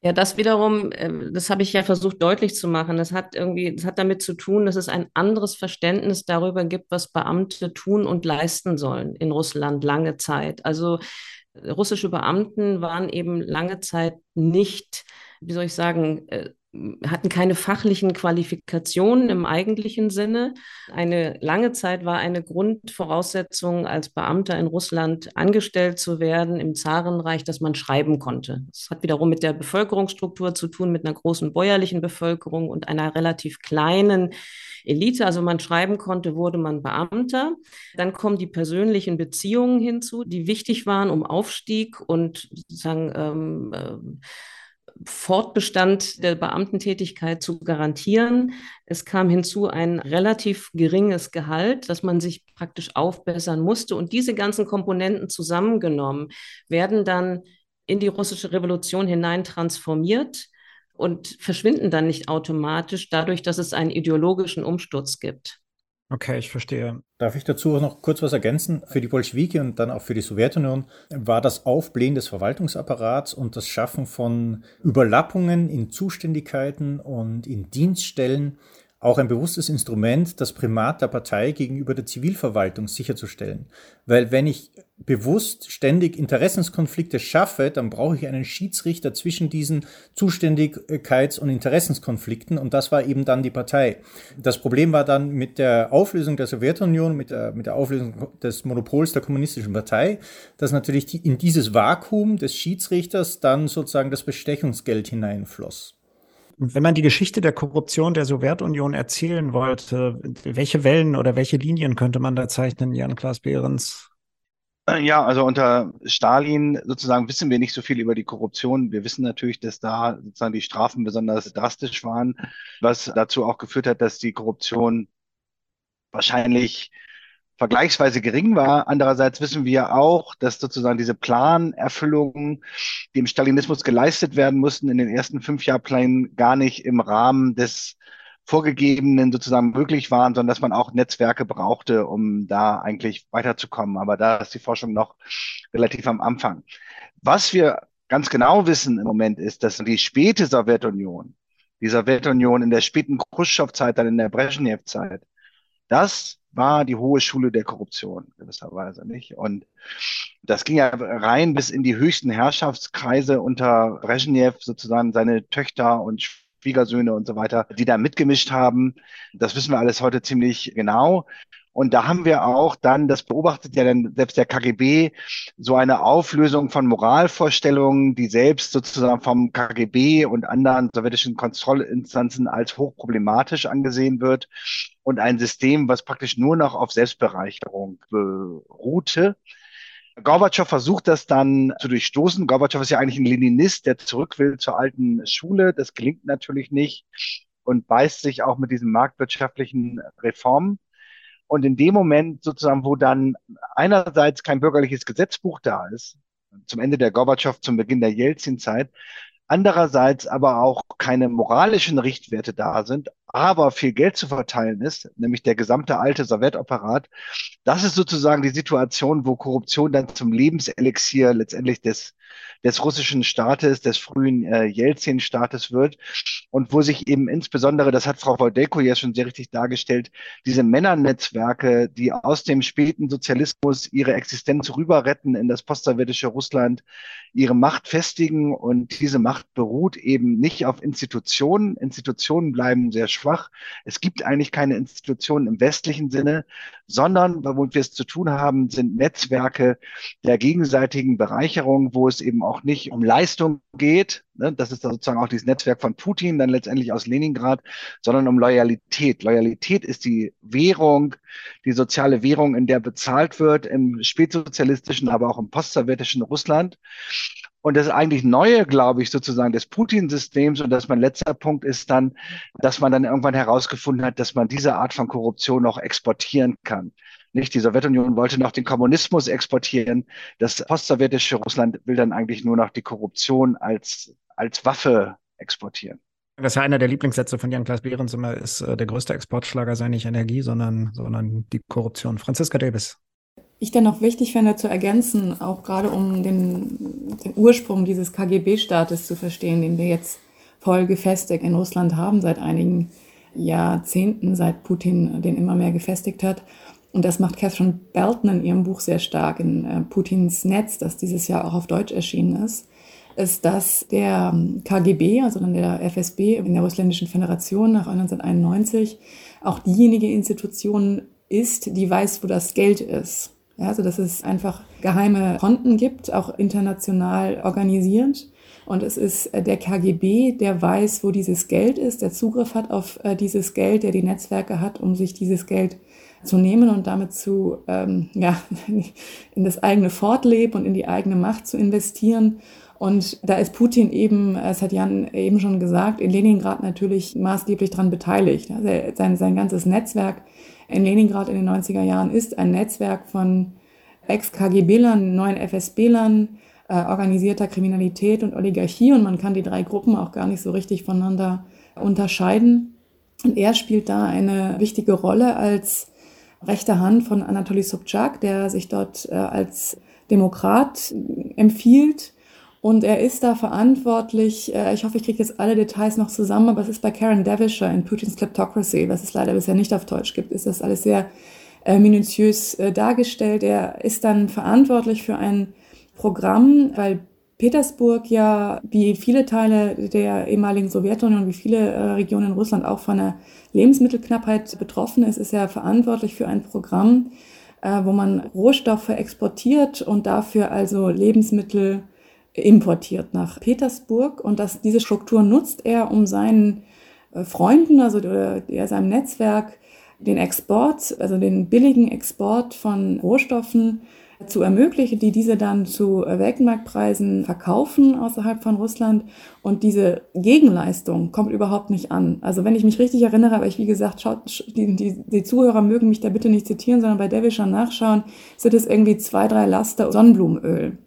Ja, das wiederum, ähm, das habe ich ja versucht deutlich zu machen. Das hat irgendwie, das hat damit zu tun, dass es ein anderes Verständnis darüber gibt, was Beamte tun und leisten sollen in Russland lange Zeit. Also russische Beamten waren eben lange Zeit nicht, wie soll ich sagen, äh, hatten keine fachlichen Qualifikationen im eigentlichen Sinne. Eine lange Zeit war eine Grundvoraussetzung, als Beamter in Russland angestellt zu werden im Zarenreich, dass man schreiben konnte. Das hat wiederum mit der Bevölkerungsstruktur zu tun, mit einer großen bäuerlichen Bevölkerung und einer relativ kleinen Elite. Also man schreiben konnte, wurde man Beamter. Dann kommen die persönlichen Beziehungen hinzu, die wichtig waren, um Aufstieg und sozusagen ähm, äh, Fortbestand der Beamtentätigkeit zu garantieren. Es kam hinzu ein relativ geringes Gehalt, dass man sich praktisch aufbessern musste. Und diese ganzen Komponenten zusammengenommen werden dann in die russische Revolution hinein transformiert und verschwinden dann nicht automatisch dadurch, dass es einen ideologischen Umsturz gibt. Okay, ich verstehe. Darf ich dazu noch kurz was ergänzen? Für die Bolschewiki und dann auch für die Sowjetunion war das Aufblähen des Verwaltungsapparats und das Schaffen von Überlappungen in Zuständigkeiten und in Dienststellen auch ein bewusstes Instrument, das Primat der Partei gegenüber der Zivilverwaltung sicherzustellen. Weil wenn ich bewusst ständig Interessenskonflikte schaffe, dann brauche ich einen Schiedsrichter zwischen diesen Zuständigkeits- und Interessenskonflikten und das war eben dann die Partei. Das Problem war dann mit der Auflösung der Sowjetunion, mit der, mit der Auflösung des Monopols der kommunistischen Partei, dass natürlich die, in dieses Vakuum des Schiedsrichters dann sozusagen das Bestechungsgeld hineinfloss. Wenn man die Geschichte der Korruption der Sowjetunion erzählen wollte, welche Wellen oder welche Linien könnte man da zeichnen, Jan-Klaas Behrens? Äh, ja, also unter Stalin sozusagen wissen wir nicht so viel über die Korruption. Wir wissen natürlich, dass da sozusagen die Strafen besonders drastisch waren, was dazu auch geführt hat, dass die Korruption wahrscheinlich vergleichsweise gering war. Andererseits wissen wir auch, dass sozusagen diese Planerfüllungen, die im Stalinismus geleistet werden mussten, in den ersten fünf Jahrplänen gar nicht im Rahmen des vorgegebenen sozusagen möglich waren, sondern dass man auch Netzwerke brauchte, um da eigentlich weiterzukommen. Aber da ist die Forschung noch relativ am Anfang. Was wir ganz genau wissen im Moment ist, dass die späte Sowjetunion, die Sowjetunion in der späten Khrushchev-Zeit, dann in der Brezhnev-Zeit, das war die hohe Schule der Korruption gewisserweise nicht. Und das ging ja rein bis in die höchsten Herrschaftskreise unter Brezhnev, sozusagen seine Töchter und Schwiegersöhne und so weiter, die da mitgemischt haben. Das wissen wir alles heute ziemlich genau. Und da haben wir auch dann, das beobachtet ja dann selbst der KGB, so eine Auflösung von Moralvorstellungen, die selbst sozusagen vom KGB und anderen sowjetischen Kontrollinstanzen als hochproblematisch angesehen wird und ein System, was praktisch nur noch auf Selbstbereicherung beruhte. Gorbatschow versucht das dann zu durchstoßen. Gorbatschow ist ja eigentlich ein Leninist, der zurück will zur alten Schule. Das gelingt natürlich nicht und beißt sich auch mit diesen marktwirtschaftlichen Reformen. Und in dem Moment sozusagen, wo dann einerseits kein bürgerliches Gesetzbuch da ist, zum Ende der Gorbatschow, zum Beginn der Jelzin-Zeit, andererseits aber auch keine moralischen Richtwerte da sind, aber viel Geld zu verteilen ist, nämlich der gesamte alte Sowjetapparat, das ist sozusagen die Situation, wo Korruption dann zum Lebenselixier letztendlich des des russischen Staates, des frühen äh, Jelzin-Staates wird und wo sich eben insbesondere, das hat Frau Woldelko ja schon sehr richtig dargestellt, diese Männernetzwerke, die aus dem späten Sozialismus ihre Existenz rüber retten in das postsowjetische Russland, ihre Macht festigen und diese Macht beruht eben nicht auf Institutionen. Institutionen bleiben sehr schwach. Es gibt eigentlich keine Institutionen im westlichen Sinne, sondern womit wir es zu tun haben, sind Netzwerke der gegenseitigen Bereicherung, wo es eben auch nicht um Leistung geht. Ne? Das ist sozusagen auch dieses Netzwerk von Putin, dann letztendlich aus Leningrad, sondern um Loyalität. Loyalität ist die Währung, die soziale Währung, in der bezahlt wird im spätsozialistischen, aber auch im postsowjetischen Russland. Und das eigentlich Neue, glaube ich, sozusagen des Putin-Systems und dass mein letzter Punkt ist dann, dass man dann irgendwann herausgefunden hat, dass man diese Art von Korruption noch exportieren kann. Nicht? Die Sowjetunion wollte noch den Kommunismus exportieren. Das postsowjetische Russland will dann eigentlich nur noch die Korruption als, als Waffe exportieren. Das ist ja einer der Lieblingssätze von Jan-Klaas Behrens immer, ist, äh, der größte Exportschlager sei nicht Energie, sondern, sondern die Korruption. Franziska Davis. Ich dennoch wichtig fände zu ergänzen, auch gerade um den, den Ursprung dieses KGB-Staates zu verstehen, den wir jetzt voll gefestigt in Russland haben seit einigen Jahrzehnten, seit Putin den immer mehr gefestigt hat. Und das macht Catherine Belton in ihrem Buch sehr stark, in äh, Putins Netz, das dieses Jahr auch auf Deutsch erschienen ist. ist, dass der KGB, also dann der FSB in der Russländischen Föderation nach 1991, auch diejenige Institution ist, die weiß, wo das Geld ist. Ja, also dass es einfach geheime Konten gibt, auch international organisiert. Und es ist äh, der KGB, der weiß, wo dieses Geld ist, der Zugriff hat auf äh, dieses Geld, der die Netzwerke hat, um sich dieses Geld zu nehmen und damit zu, ähm, ja, <laughs> in das eigene Fortleben und in die eigene Macht zu investieren. Und da ist Putin eben, es hat Jan eben schon gesagt, in Leningrad natürlich maßgeblich daran beteiligt. Also sein, sein ganzes Netzwerk in Leningrad in den 90er Jahren ist ein Netzwerk von Ex-KGB-Lern, neuen FSB-Lern, äh, organisierter Kriminalität und Oligarchie. Und man kann die drei Gruppen auch gar nicht so richtig voneinander unterscheiden. Und er spielt da eine wichtige Rolle als rechte Hand von Anatoly Sobchak, der sich dort äh, als Demokrat empfiehlt. Und er ist da verantwortlich, äh, ich hoffe, ich kriege jetzt alle Details noch zusammen, aber es ist bei Karen Davisher in Putin's Kleptocracy, was es leider bisher nicht auf Deutsch gibt, ist das alles sehr äh, minutiös äh, dargestellt. Er ist dann verantwortlich für ein Programm, weil Petersburg ja wie viele Teile der ehemaligen Sowjetunion, wie viele äh, Regionen in Russland auch von einer Lebensmittelknappheit betroffen ist, ist ja verantwortlich für ein Programm, äh, wo man Rohstoffe exportiert und dafür also Lebensmittel importiert nach Petersburg. Und das, diese Struktur nutzt er, um seinen äh, Freunden, also der, seinem Netzwerk, den Export, also den billigen Export von Rohstoffen zu ermöglichen, die diese dann zu Weltmarktpreisen verkaufen außerhalb von Russland. Und diese Gegenleistung kommt überhaupt nicht an. Also wenn ich mich richtig erinnere, aber ich wie gesagt, schaut, die, die, die Zuhörer mögen mich da bitte nicht zitieren, sondern bei Devischer nachschauen, sind es irgendwie zwei, drei Laster Sonnenblumenöl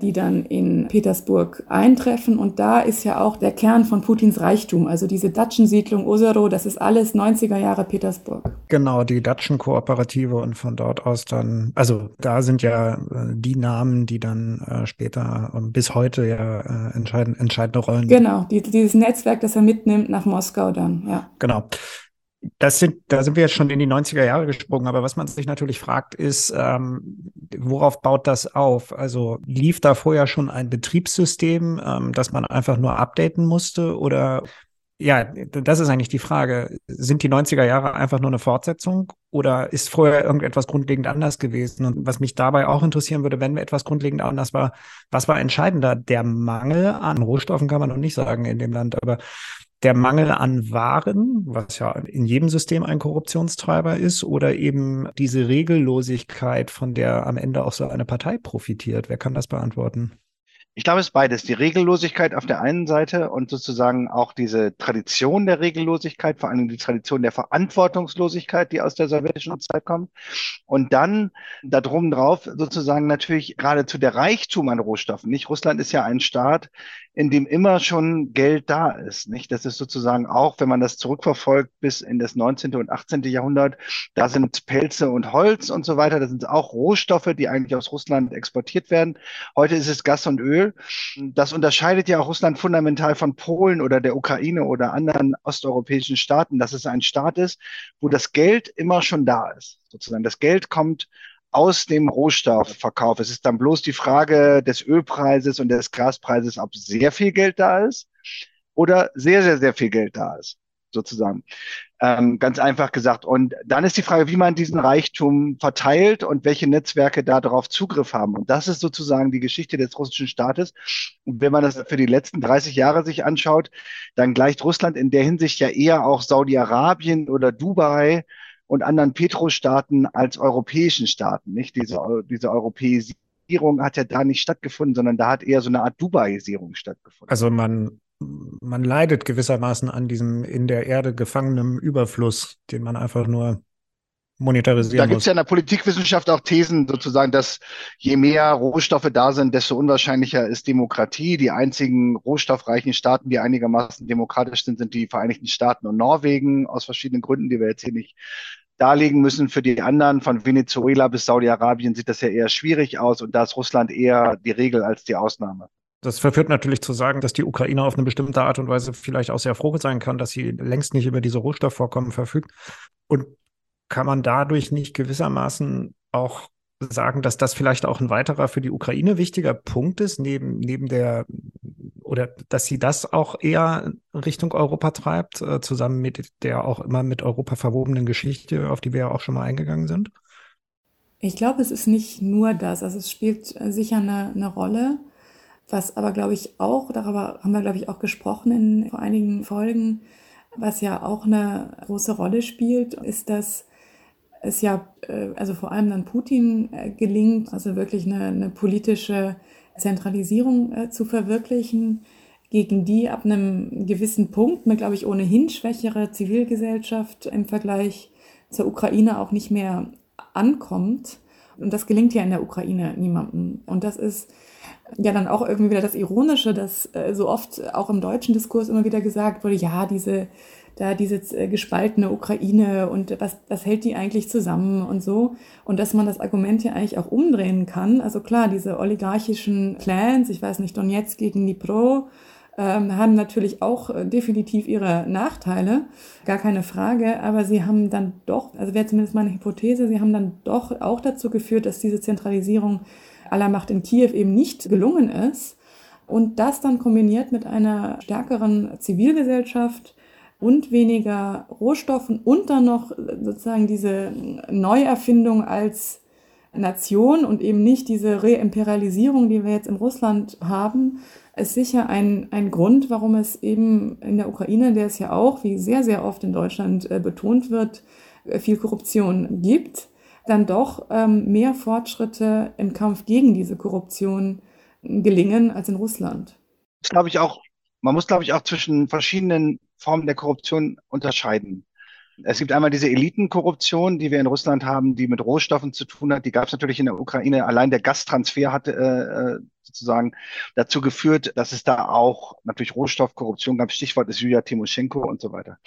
die dann in Petersburg eintreffen. Und da ist ja auch der Kern von Putins Reichtum. Also diese Datschensiedlung Osero, das ist alles 90er Jahre Petersburg. Genau, die Datschen-Kooperative und von dort aus dann, also da sind ja äh, die Namen, die dann äh, später und bis heute ja äh, entscheiden, entscheidende Rollen. Genau, die, dieses Netzwerk, das er mitnimmt nach Moskau dann, ja. Genau das sind, da sind wir jetzt schon in die 90er Jahre gesprungen, aber was man sich natürlich fragt, ist, ähm, worauf baut das auf? Also lief da vorher schon ein Betriebssystem, ähm, das man einfach nur updaten musste? Oder ja, das ist eigentlich die Frage. Sind die 90er Jahre einfach nur eine Fortsetzung oder ist vorher irgendetwas grundlegend anders gewesen? Und was mich dabei auch interessieren würde, wenn etwas grundlegend anders war, was war entscheidender? Der Mangel an Rohstoffen kann man noch nicht sagen in dem Land, aber der Mangel an Waren, was ja in jedem System ein Korruptionstreiber ist, oder eben diese Regellosigkeit, von der am Ende auch so eine Partei profitiert? Wer kann das beantworten? Ich glaube, es ist beides. Die Regellosigkeit auf der einen Seite und sozusagen auch diese Tradition der Regellosigkeit, vor allem die Tradition der Verantwortungslosigkeit, die aus der sowjetischen Zeit kommt. Und dann da drum drauf sozusagen natürlich geradezu der Reichtum an Rohstoffen. Nicht? Russland ist ja ein Staat, in dem immer schon Geld da ist. Nicht? Das ist sozusagen auch, wenn man das zurückverfolgt bis in das 19. und 18. Jahrhundert, da sind Pelze und Holz und so weiter. Das sind auch Rohstoffe, die eigentlich aus Russland exportiert werden. Heute ist es Gas und Öl. Das unterscheidet ja auch Russland fundamental von Polen oder der Ukraine oder anderen osteuropäischen Staaten, dass es ein Staat ist, wo das Geld immer schon da ist. Sozusagen das Geld kommt aus dem Rohstoffverkauf. Es ist dann bloß die Frage des Ölpreises und des Gaspreises, ob sehr viel Geld da ist oder sehr, sehr, sehr viel Geld da ist, sozusagen. Ähm, ganz einfach gesagt. Und dann ist die Frage, wie man diesen Reichtum verteilt und welche Netzwerke darauf Zugriff haben. Und das ist sozusagen die Geschichte des russischen Staates. Und wenn man das für die letzten 30 Jahre sich anschaut, dann gleicht Russland in der Hinsicht ja eher auch Saudi-Arabien oder Dubai und anderen Petrostaaten als europäischen Staaten. Nicht diese, diese Europäisierung hat ja da nicht stattgefunden, sondern da hat eher so eine Art Dubaisierung stattgefunden. Also man man leidet gewissermaßen an diesem in der Erde gefangenen Überfluss, den man einfach nur monetarisieren Da gibt es ja in der Politikwissenschaft auch Thesen sozusagen, dass je mehr Rohstoffe da sind, desto unwahrscheinlicher ist Demokratie. Die einzigen rohstoffreichen Staaten, die einigermaßen demokratisch sind, sind die Vereinigten Staaten und Norwegen aus verschiedenen Gründen, die wir jetzt hier nicht darlegen müssen. Für die anderen, von Venezuela bis Saudi-Arabien, sieht das ja eher schwierig aus und da ist Russland eher die Regel als die Ausnahme. Das verführt natürlich zu sagen, dass die Ukraine auf eine bestimmte Art und Weise vielleicht auch sehr froh sein kann, dass sie längst nicht über diese Rohstoffvorkommen verfügt. Und kann man dadurch nicht gewissermaßen auch sagen, dass das vielleicht auch ein weiterer für die Ukraine wichtiger Punkt ist, neben, neben der, oder dass sie das auch eher Richtung Europa treibt, äh, zusammen mit der auch immer mit Europa verwobenen Geschichte, auf die wir ja auch schon mal eingegangen sind? Ich glaube, es ist nicht nur das. Also es spielt äh, sicher eine, eine Rolle. Was aber, glaube ich, auch, darüber haben wir, glaube ich, auch gesprochen in vor einigen Folgen, was ja auch eine große Rolle spielt, ist, dass es ja, äh, also vor allem dann Putin äh, gelingt, also wirklich eine, eine politische Zentralisierung äh, zu verwirklichen, gegen die ab einem gewissen Punkt eine, glaube ich, ohnehin schwächere Zivilgesellschaft im Vergleich zur Ukraine auch nicht mehr ankommt. Und das gelingt ja in der Ukraine niemandem. Und das ist ja dann auch irgendwie wieder das Ironische, dass äh, so oft auch im deutschen Diskurs immer wieder gesagt wurde, ja, diese, da diese äh, gespaltene Ukraine und was, was hält die eigentlich zusammen und so. Und dass man das Argument ja eigentlich auch umdrehen kann. Also klar, diese oligarchischen Clans, ich weiß nicht, Donetsk gegen Dnipro, ähm, haben natürlich auch äh, definitiv ihre Nachteile, gar keine Frage, aber sie haben dann doch, also wäre zumindest meine Hypothese, sie haben dann doch auch dazu geführt, dass diese Zentralisierung aller Macht in Kiew eben nicht gelungen ist. Und das dann kombiniert mit einer stärkeren Zivilgesellschaft und weniger Rohstoffen und dann noch sozusagen diese Neuerfindung als Nation und eben nicht diese Reimperialisierung, die wir jetzt in Russland haben, ist sicher ein, ein Grund, warum es eben in der Ukraine, der es ja auch, wie sehr, sehr oft in Deutschland äh, betont wird, äh, viel Korruption gibt dann doch ähm, mehr Fortschritte im Kampf gegen diese Korruption gelingen als in Russland. Das glaube ich auch. Man muss, glaube ich, auch zwischen verschiedenen Formen der Korruption unterscheiden. Es gibt einmal diese Elitenkorruption, die wir in Russland haben, die mit Rohstoffen zu tun hat. Die gab es natürlich in der Ukraine. Allein der Gastransfer hat äh, sozusagen dazu geführt, dass es da auch natürlich Rohstoffkorruption gab. Stichwort ist Julia Timoschenko und so weiter.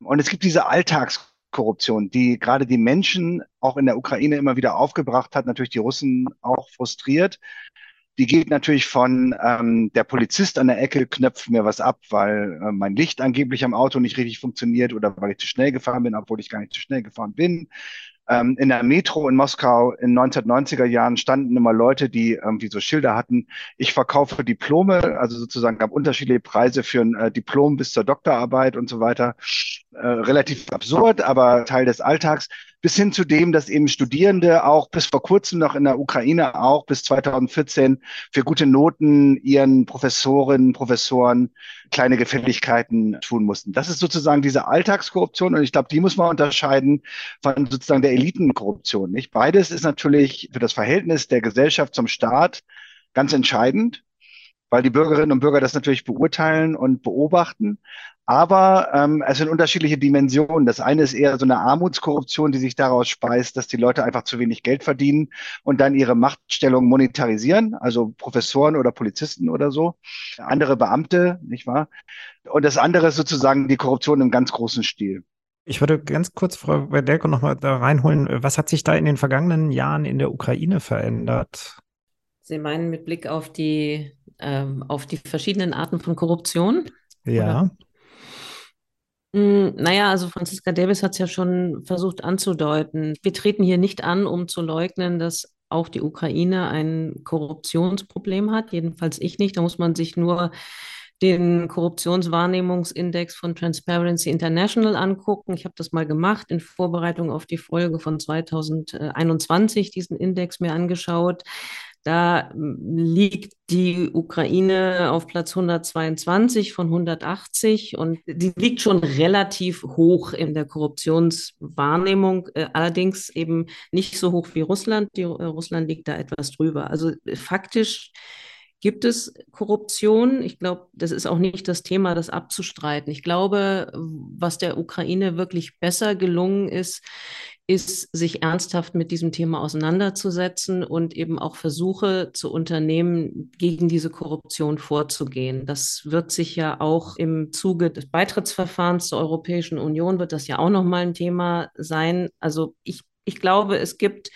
Und es gibt diese Alltagskorruption. Korruption, die gerade die Menschen auch in der Ukraine immer wieder aufgebracht hat, natürlich die Russen auch frustriert. Die geht natürlich von ähm, der Polizist an der Ecke knöpft mir was ab, weil äh, mein Licht angeblich am Auto nicht richtig funktioniert oder weil ich zu schnell gefahren bin, obwohl ich gar nicht zu schnell gefahren bin. Ähm, in der Metro in Moskau in 1990er Jahren standen immer Leute, die irgendwie so Schilder hatten, ich verkaufe Diplome, also sozusagen gab unterschiedliche Preise für ein äh, Diplom bis zur Doktorarbeit und so weiter. Äh, relativ absurd, aber Teil des Alltags bis hin zu dem, dass eben Studierende auch bis vor kurzem noch in der Ukraine auch bis 2014 für gute Noten ihren Professorinnen, Professoren kleine Gefälligkeiten tun mussten. Das ist sozusagen diese Alltagskorruption und ich glaube, die muss man unterscheiden von sozusagen der Elitenkorruption. Nicht? Beides ist natürlich für das Verhältnis der Gesellschaft zum Staat ganz entscheidend weil die Bürgerinnen und Bürger das natürlich beurteilen und beobachten. Aber ähm, es sind unterschiedliche Dimensionen. Das eine ist eher so eine Armutskorruption, die sich daraus speist, dass die Leute einfach zu wenig Geld verdienen und dann ihre Machtstellung monetarisieren, also Professoren oder Polizisten oder so, andere Beamte, nicht wahr? Und das andere ist sozusagen die Korruption im ganz großen Stil. Ich würde ganz kurz Frau Werdelko noch mal da reinholen. Was hat sich da in den vergangenen Jahren in der Ukraine verändert? Sie meinen mit Blick auf die, ähm, auf die verschiedenen Arten von Korruption? Ja. Oder? Hm, naja, also Franziska Davis hat es ja schon versucht anzudeuten. Wir treten hier nicht an, um zu leugnen, dass auch die Ukraine ein Korruptionsproblem hat. Jedenfalls ich nicht. Da muss man sich nur den Korruptionswahrnehmungsindex von Transparency International angucken. Ich habe das mal gemacht in Vorbereitung auf die Folge von 2021, diesen Index mir angeschaut. Da liegt die Ukraine auf Platz 122 von 180 und die liegt schon relativ hoch in der Korruptionswahrnehmung, äh, allerdings eben nicht so hoch wie Russland. Die, äh, Russland liegt da etwas drüber. Also äh, faktisch gibt es Korruption. Ich glaube, das ist auch nicht das Thema, das abzustreiten. Ich glaube, was der Ukraine wirklich besser gelungen ist, ist, sich ernsthaft mit diesem Thema auseinanderzusetzen und eben auch Versuche zu unternehmen, gegen diese Korruption vorzugehen. Das wird sich ja auch im Zuge des Beitrittsverfahrens zur Europäischen Union, wird das ja auch nochmal ein Thema sein. Also ich, ich glaube, es gibt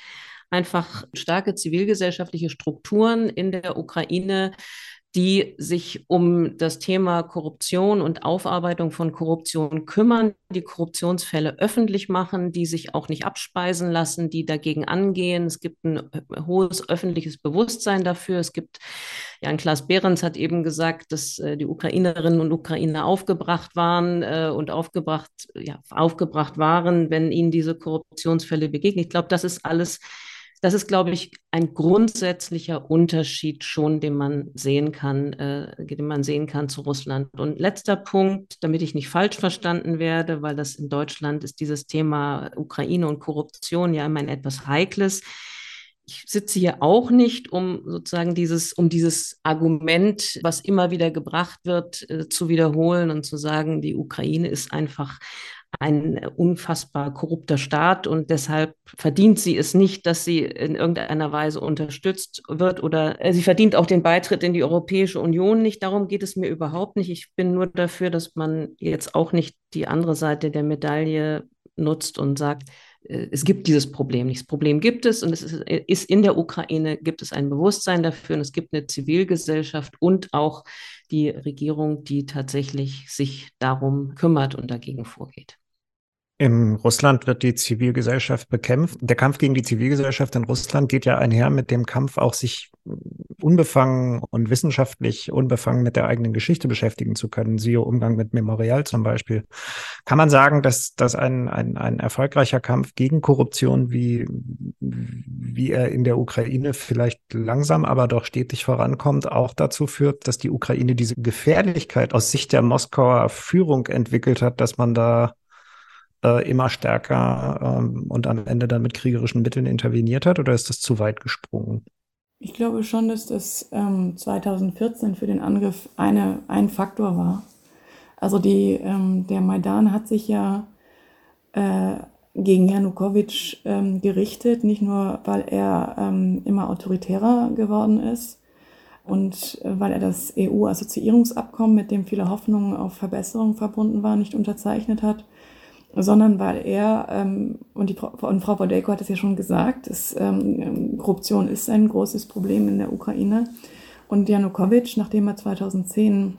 einfach starke zivilgesellschaftliche Strukturen in der Ukraine, die sich um das Thema Korruption und Aufarbeitung von Korruption kümmern, die Korruptionsfälle öffentlich machen, die sich auch nicht abspeisen lassen, die dagegen angehen. Es gibt ein hohes öffentliches Bewusstsein dafür. Es gibt, Jan Klaas Behrens hat eben gesagt, dass äh, die Ukrainerinnen und Ukrainer aufgebracht waren äh, und aufgebracht, ja, aufgebracht waren, wenn ihnen diese Korruptionsfälle begegnen. Ich glaube, das ist alles das ist, glaube ich, ein grundsätzlicher Unterschied schon, den man sehen kann, äh, den man sehen kann zu Russland. Und letzter Punkt, damit ich nicht falsch verstanden werde, weil das in Deutschland ist dieses Thema Ukraine und Korruption ja immer ein etwas heikles. Ich sitze hier auch nicht, um sozusagen dieses, um dieses Argument, was immer wieder gebracht wird, äh, zu wiederholen und zu sagen, die Ukraine ist einfach ein unfassbar korrupter Staat und deshalb verdient sie es nicht, dass sie in irgendeiner Weise unterstützt wird oder äh, sie verdient auch den Beitritt in die Europäische Union nicht. Darum geht es mir überhaupt nicht. Ich bin nur dafür, dass man jetzt auch nicht die andere Seite der Medaille nutzt und sagt, äh, es gibt dieses Problem nicht. Das Problem gibt es und es ist in der Ukraine, gibt es ein Bewusstsein dafür und es gibt eine Zivilgesellschaft und auch die Regierung, die tatsächlich sich darum kümmert und dagegen vorgeht. In Russland wird die Zivilgesellschaft bekämpft. Der Kampf gegen die Zivilgesellschaft in Russland geht ja einher mit dem Kampf, auch sich unbefangen und wissenschaftlich unbefangen mit der eigenen Geschichte beschäftigen zu können. Siehe Umgang mit Memorial zum Beispiel. Kann man sagen, dass, dass ein, ein, ein erfolgreicher Kampf gegen Korruption, wie, wie er in der Ukraine vielleicht langsam, aber doch stetig vorankommt, auch dazu führt, dass die Ukraine diese Gefährlichkeit aus Sicht der Moskauer Führung entwickelt hat, dass man da äh, immer stärker ähm, und am Ende dann mit kriegerischen Mitteln interveniert hat oder ist das zu weit gesprungen? Ich glaube schon, dass das ähm, 2014 für den Angriff eine, ein Faktor war. Also die, ähm, der Maidan hat sich ja äh, gegen Janukowitsch ähm, gerichtet, nicht nur, weil er ähm, immer autoritärer geworden ist und äh, weil er das EU-Assoziierungsabkommen, mit dem viele Hoffnungen auf Verbesserungen verbunden waren, nicht unterzeichnet hat, sondern weil er, ähm, und, die, und Frau Bodejko hat es ja schon gesagt, dass, ähm, Korruption ist ein großes Problem in der Ukraine. Und Janukowitsch, nachdem er 2010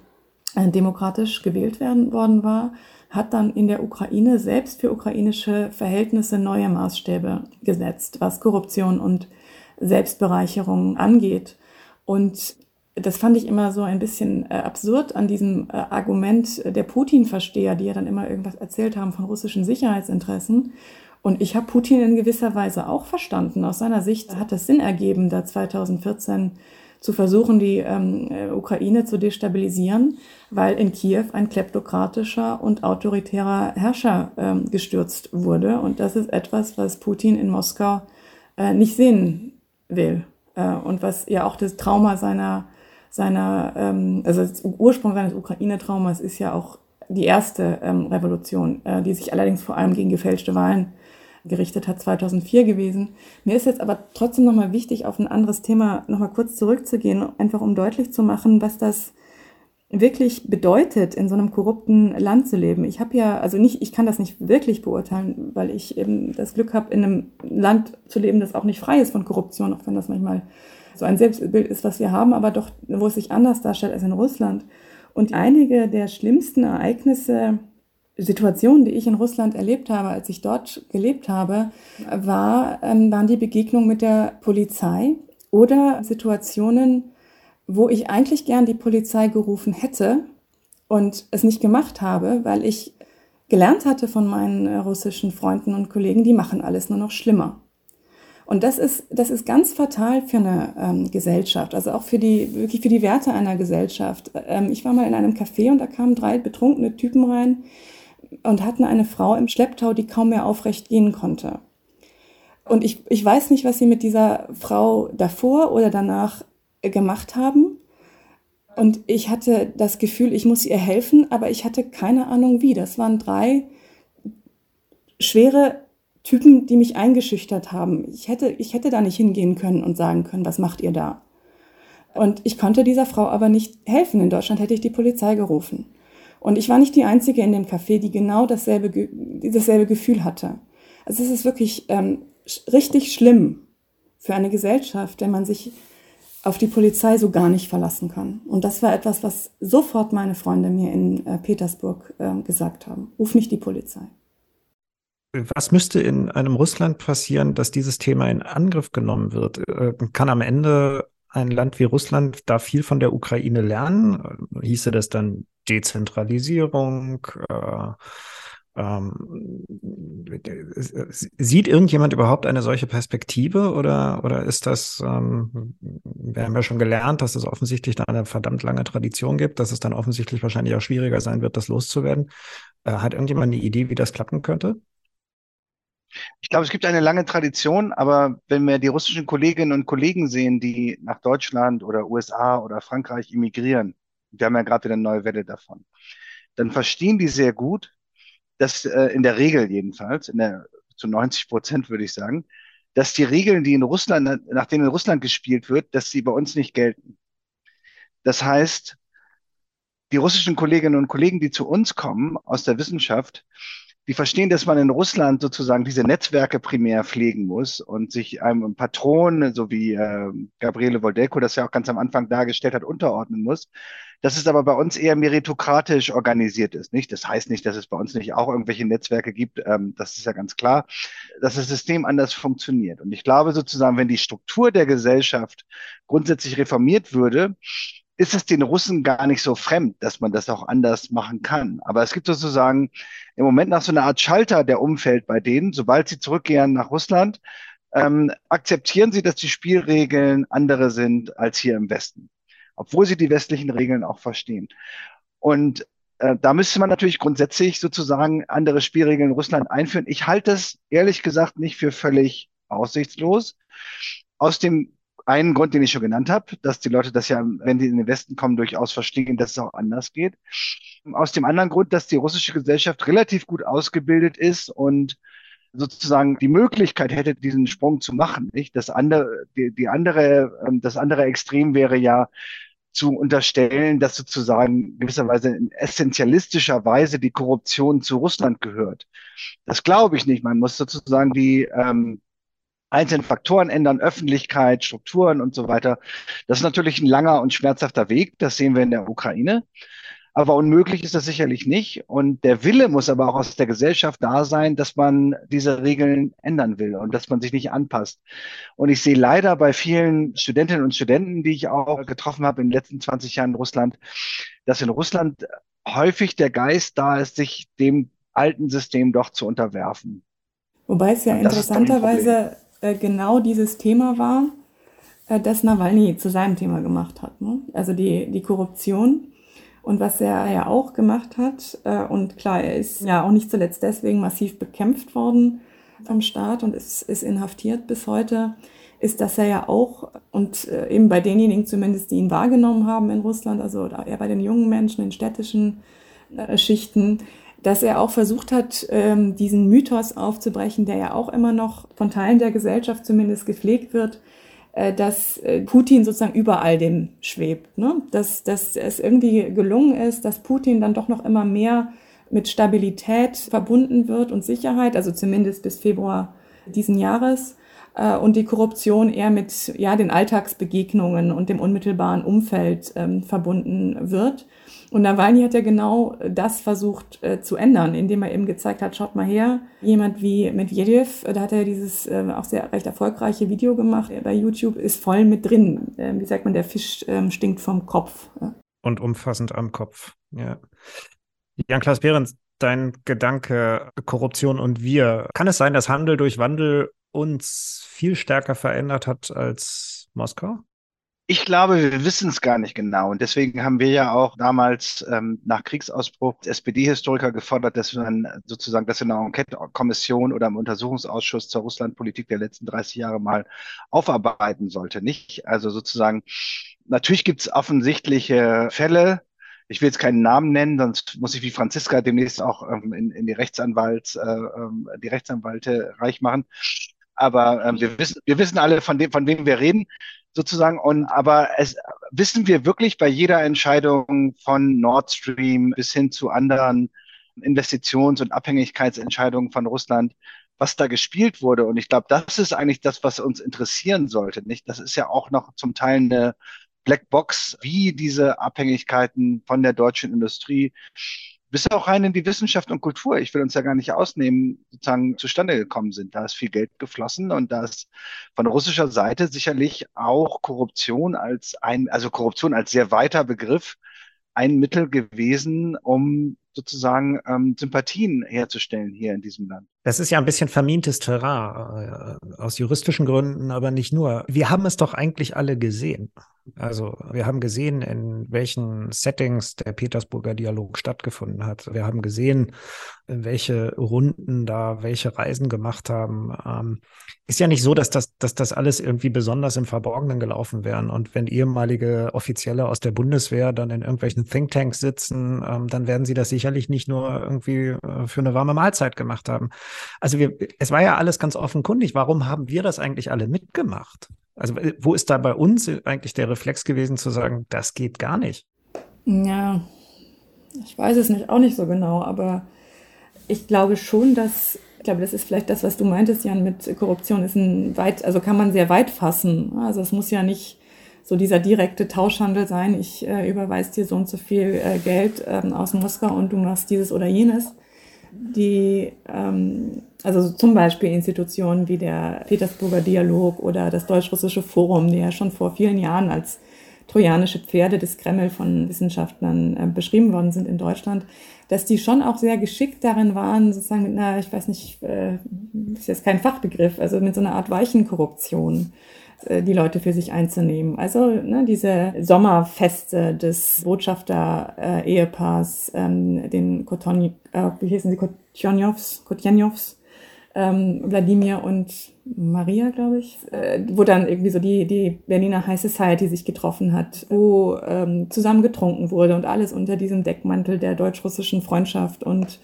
äh, demokratisch gewählt werden worden war, hat dann in der Ukraine selbst für ukrainische Verhältnisse neue Maßstäbe gesetzt, was Korruption und Selbstbereicherung angeht. Und das fand ich immer so ein bisschen äh, absurd an diesem äh, Argument der Putin-Versteher, die ja dann immer irgendwas erzählt haben von russischen Sicherheitsinteressen. Und ich habe Putin in gewisser Weise auch verstanden. Aus seiner Sicht hat es Sinn ergeben, da 2014 zu versuchen, die ähm, äh, Ukraine zu destabilisieren, weil in Kiew ein kleptokratischer und autoritärer Herrscher ähm, gestürzt wurde. Und das ist etwas, was Putin in Moskau äh, nicht sehen will. Äh, und was ja auch das Trauma seiner seiner, ähm, also Ursprung seines Ukraine-Traumas ist ja auch die erste ähm, Revolution, äh, die sich allerdings vor allem gegen gefälschte Wahlen gerichtet hat, 2004 gewesen. Mir ist jetzt aber trotzdem nochmal wichtig, auf ein anderes Thema nochmal kurz zurückzugehen, einfach um deutlich zu machen, was das wirklich bedeutet, in so einem korrupten Land zu leben. Ich habe ja, also nicht, ich kann das nicht wirklich beurteilen, weil ich eben das Glück habe, in einem Land zu leben, das auch nicht frei ist von Korruption, auch wenn das manchmal so ein Selbstbild ist, was wir haben, aber doch, wo es sich anders darstellt als in Russland. Und einige der schlimmsten Ereignisse, Situationen, die ich in Russland erlebt habe, als ich dort gelebt habe, war, ähm, waren die Begegnungen mit der Polizei oder Situationen, wo ich eigentlich gern die Polizei gerufen hätte und es nicht gemacht habe, weil ich gelernt hatte von meinen äh, russischen Freunden und Kollegen, die machen alles nur noch schlimmer. Und das ist, das ist ganz fatal für eine ähm, Gesellschaft, also auch für die, wirklich für die Werte einer Gesellschaft. Ähm, ich war mal in einem Café und da kamen drei betrunkene Typen rein und hatten eine Frau im Schlepptau, die kaum mehr aufrecht gehen konnte. Und ich, ich weiß nicht, was sie mit dieser Frau davor oder danach gemacht haben. Und ich hatte das Gefühl, ich muss ihr helfen, aber ich hatte keine Ahnung wie. Das waren drei schwere Typen, die mich eingeschüchtert haben. Ich hätte, ich hätte da nicht hingehen können und sagen können, was macht ihr da? Und ich konnte dieser Frau aber nicht helfen. In Deutschland hätte ich die Polizei gerufen. Und ich war nicht die Einzige in dem Café, die genau dasselbe, dasselbe Gefühl hatte. Also es ist wirklich ähm, richtig schlimm für eine Gesellschaft, wenn man sich auf die Polizei so gar nicht verlassen kann. Und das war etwas, was sofort meine Freunde mir in äh, Petersburg äh, gesagt haben. Ruf nicht die Polizei. Was müsste in einem Russland passieren, dass dieses Thema in Angriff genommen wird? Äh, kann am Ende ein Land wie Russland da viel von der Ukraine lernen? Hieße das dann Dezentralisierung? Äh, ähm, sieht irgendjemand überhaupt eine solche Perspektive oder, oder ist das, ähm, wir haben ja schon gelernt, dass es offensichtlich da eine verdammt lange Tradition gibt, dass es dann offensichtlich wahrscheinlich auch schwieriger sein wird, das loszuwerden. Äh, hat irgendjemand eine Idee, wie das klappen könnte? Ich glaube, es gibt eine lange Tradition, aber wenn wir die russischen Kolleginnen und Kollegen sehen, die nach Deutschland oder USA oder Frankreich emigrieren, wir haben ja gerade wieder eine neue Welle davon, dann verstehen die sehr gut, dass äh, in der Regel jedenfalls, in der, zu 90 Prozent würde ich sagen, dass die Regeln, die in Russland, nach denen in Russland gespielt wird, dass sie bei uns nicht gelten. Das heißt, die russischen Kolleginnen und Kollegen, die zu uns kommen aus der Wissenschaft, die verstehen, dass man in Russland sozusagen diese Netzwerke primär pflegen muss und sich einem Patron, so wie äh, Gabriele Voldelko das ja auch ganz am Anfang dargestellt hat, unterordnen muss. Dass es aber bei uns eher meritokratisch organisiert ist. Nicht? Das heißt nicht, dass es bei uns nicht auch irgendwelche Netzwerke gibt. Ähm, das ist ja ganz klar, dass das System anders funktioniert. Und ich glaube sozusagen, wenn die Struktur der Gesellschaft grundsätzlich reformiert würde, ist es den Russen gar nicht so fremd, dass man das auch anders machen kann. Aber es gibt sozusagen im Moment nach so einer Art Schalter, der umfällt bei denen, sobald sie zurückkehren nach Russland, ähm, akzeptieren sie, dass die Spielregeln andere sind als hier im Westen, obwohl sie die westlichen Regeln auch verstehen. Und äh, da müsste man natürlich grundsätzlich sozusagen andere Spielregeln in Russland einführen. Ich halte es ehrlich gesagt nicht für völlig aussichtslos. Aus dem einen Grund, den ich schon genannt habe, dass die Leute das ja, wenn die in den Westen kommen, durchaus verstehen, dass es auch anders geht. Aus dem anderen Grund, dass die russische Gesellschaft relativ gut ausgebildet ist und sozusagen die Möglichkeit hätte, diesen Sprung zu machen. Nicht? Das andere, die, die andere, ähm, das andere Extrem wäre ja zu unterstellen, dass sozusagen gewisserweise in essentialistischer Weise die Korruption zu Russland gehört. Das glaube ich nicht. Man muss sozusagen die ähm, einzelnen Faktoren ändern, Öffentlichkeit, Strukturen und so weiter. Das ist natürlich ein langer und schmerzhafter Weg. Das sehen wir in der Ukraine. Aber unmöglich ist das sicherlich nicht. Und der Wille muss aber auch aus der Gesellschaft da sein, dass man diese Regeln ändern will und dass man sich nicht anpasst. Und ich sehe leider bei vielen Studentinnen und Studenten, die ich auch getroffen habe in den letzten 20 Jahren in Russland, dass in Russland häufig der Geist da ist, sich dem alten System doch zu unterwerfen. Wobei es ja interessanterweise äh, genau dieses Thema war, äh, das Nawalny zu seinem Thema gemacht hat. Ne? Also die, die Korruption. Und was er ja auch gemacht hat, äh, und klar, er ist ja auch nicht zuletzt deswegen massiv bekämpft worden vom Staat und ist, ist inhaftiert bis heute, ist, dass er ja auch, und eben bei denjenigen zumindest, die ihn wahrgenommen haben in Russland, also eher bei den jungen Menschen in städtischen Schichten, dass er auch versucht hat, ähm, diesen Mythos aufzubrechen, der ja auch immer noch von Teilen der Gesellschaft zumindest gepflegt wird, äh, dass äh, Putin sozusagen über all dem schwebt. Ne? Dass, dass es irgendwie gelungen ist, dass Putin dann doch noch immer mehr mit Stabilität verbunden wird und Sicherheit, also zumindest bis Februar diesen Jahres äh, und die Korruption eher mit ja, den Alltagsbegegnungen und dem unmittelbaren Umfeld ähm, verbunden wird. Und Nawalny hat ja genau das versucht äh, zu ändern, indem er eben gezeigt hat, schaut mal her, jemand wie Medvedev, äh, da hat er dieses äh, auch sehr recht erfolgreiche Video gemacht bei YouTube, ist voll mit drin. Ähm, wie sagt man, der Fisch ähm, stinkt vom Kopf. Und umfassend am Kopf, ja. Jan-Klaas Behrens, dein Gedanke Korruption und wir. Kann es sein, dass Handel durch Wandel uns viel stärker verändert hat als Moskau? Ich glaube, wir wissen es gar nicht genau. Und deswegen haben wir ja auch damals ähm, nach Kriegsausbruch SPD-Historiker gefordert, dass man sozusagen, dass wir eine Enquete-Kommission oder einen Untersuchungsausschuss zur Russlandpolitik der letzten 30 Jahre mal aufarbeiten sollte. Nicht? Also sozusagen, natürlich gibt es offensichtliche Fälle, ich will jetzt keinen Namen nennen, sonst muss ich wie Franziska demnächst auch ähm, in, in, die Rechtsanwalts, äh, ähm, die Rechtsanwalte reich machen. Aber ähm, wir wissen, wir wissen alle, von dem, von wem wir reden sozusagen. Und aber es wissen wir wirklich bei jeder Entscheidung von Nord Stream bis hin zu anderen Investitions- und Abhängigkeitsentscheidungen von Russland, was da gespielt wurde. Und ich glaube, das ist eigentlich das, was uns interessieren sollte. Nicht? Das ist ja auch noch zum Teil eine Blackbox, wie diese Abhängigkeiten von der deutschen Industrie bis auch rein in die Wissenschaft und Kultur, ich will uns ja gar nicht ausnehmen, sozusagen zustande gekommen sind. Da ist viel Geld geflossen und da ist von russischer Seite sicherlich auch Korruption als ein, also Korruption als sehr weiter Begriff, ein Mittel gewesen, um sozusagen ähm, Sympathien herzustellen hier in diesem Land. Das ist ja ein bisschen vermintes Terrain äh, aus juristischen Gründen, aber nicht nur. Wir haben es doch eigentlich alle gesehen. Also wir haben gesehen, in welchen Settings der Petersburger Dialog stattgefunden hat. Wir haben gesehen, welche Runden da welche Reisen gemacht haben. Ähm, ist ja nicht so, dass das, dass das alles irgendwie besonders im Verborgenen gelaufen wären. Und wenn ehemalige Offizielle aus der Bundeswehr dann in irgendwelchen Thinktanks sitzen, ähm, dann werden sie das sicherlich nicht nur irgendwie äh, für eine warme Mahlzeit gemacht haben. Also wir, es war ja alles ganz offenkundig. Warum haben wir das eigentlich alle mitgemacht? Also wo ist da bei uns eigentlich der Reflex gewesen zu sagen, das geht gar nicht? Ja, ich weiß es nicht, auch nicht so genau, aber ich glaube schon, dass, ich glaube, das ist vielleicht das, was du meintest, Jan, mit Korruption ist ein weit, also kann man sehr weit fassen. Also es muss ja nicht so dieser direkte Tauschhandel sein, ich äh, überweise dir so und so viel äh, Geld ähm, aus Moskau und du machst dieses oder jenes. Die ähm, also zum Beispiel Institutionen wie der Petersburger Dialog oder das Deutsch-Russische Forum, die ja schon vor vielen Jahren als trojanische Pferde des Kreml von Wissenschaftlern äh, beschrieben worden sind in Deutschland, dass die schon auch sehr geschickt darin waren, sozusagen mit einer, ich weiß nicht, äh, ist jetzt kein Fachbegriff, also mit so einer Art Weichenkorruption die Leute für sich einzunehmen. Also ne, diese Sommerfeste des Botschafter-Ehepaars, äh, ähm, den Koton, äh, wie hießen sie, Kotjanjows, Kotjanjows, ähm, Wladimir und Maria, glaube ich, äh, wo dann irgendwie so die, die Berliner High Society sich getroffen hat, wo ähm, zusammen getrunken wurde und alles unter diesem Deckmantel der deutsch-russischen Freundschaft und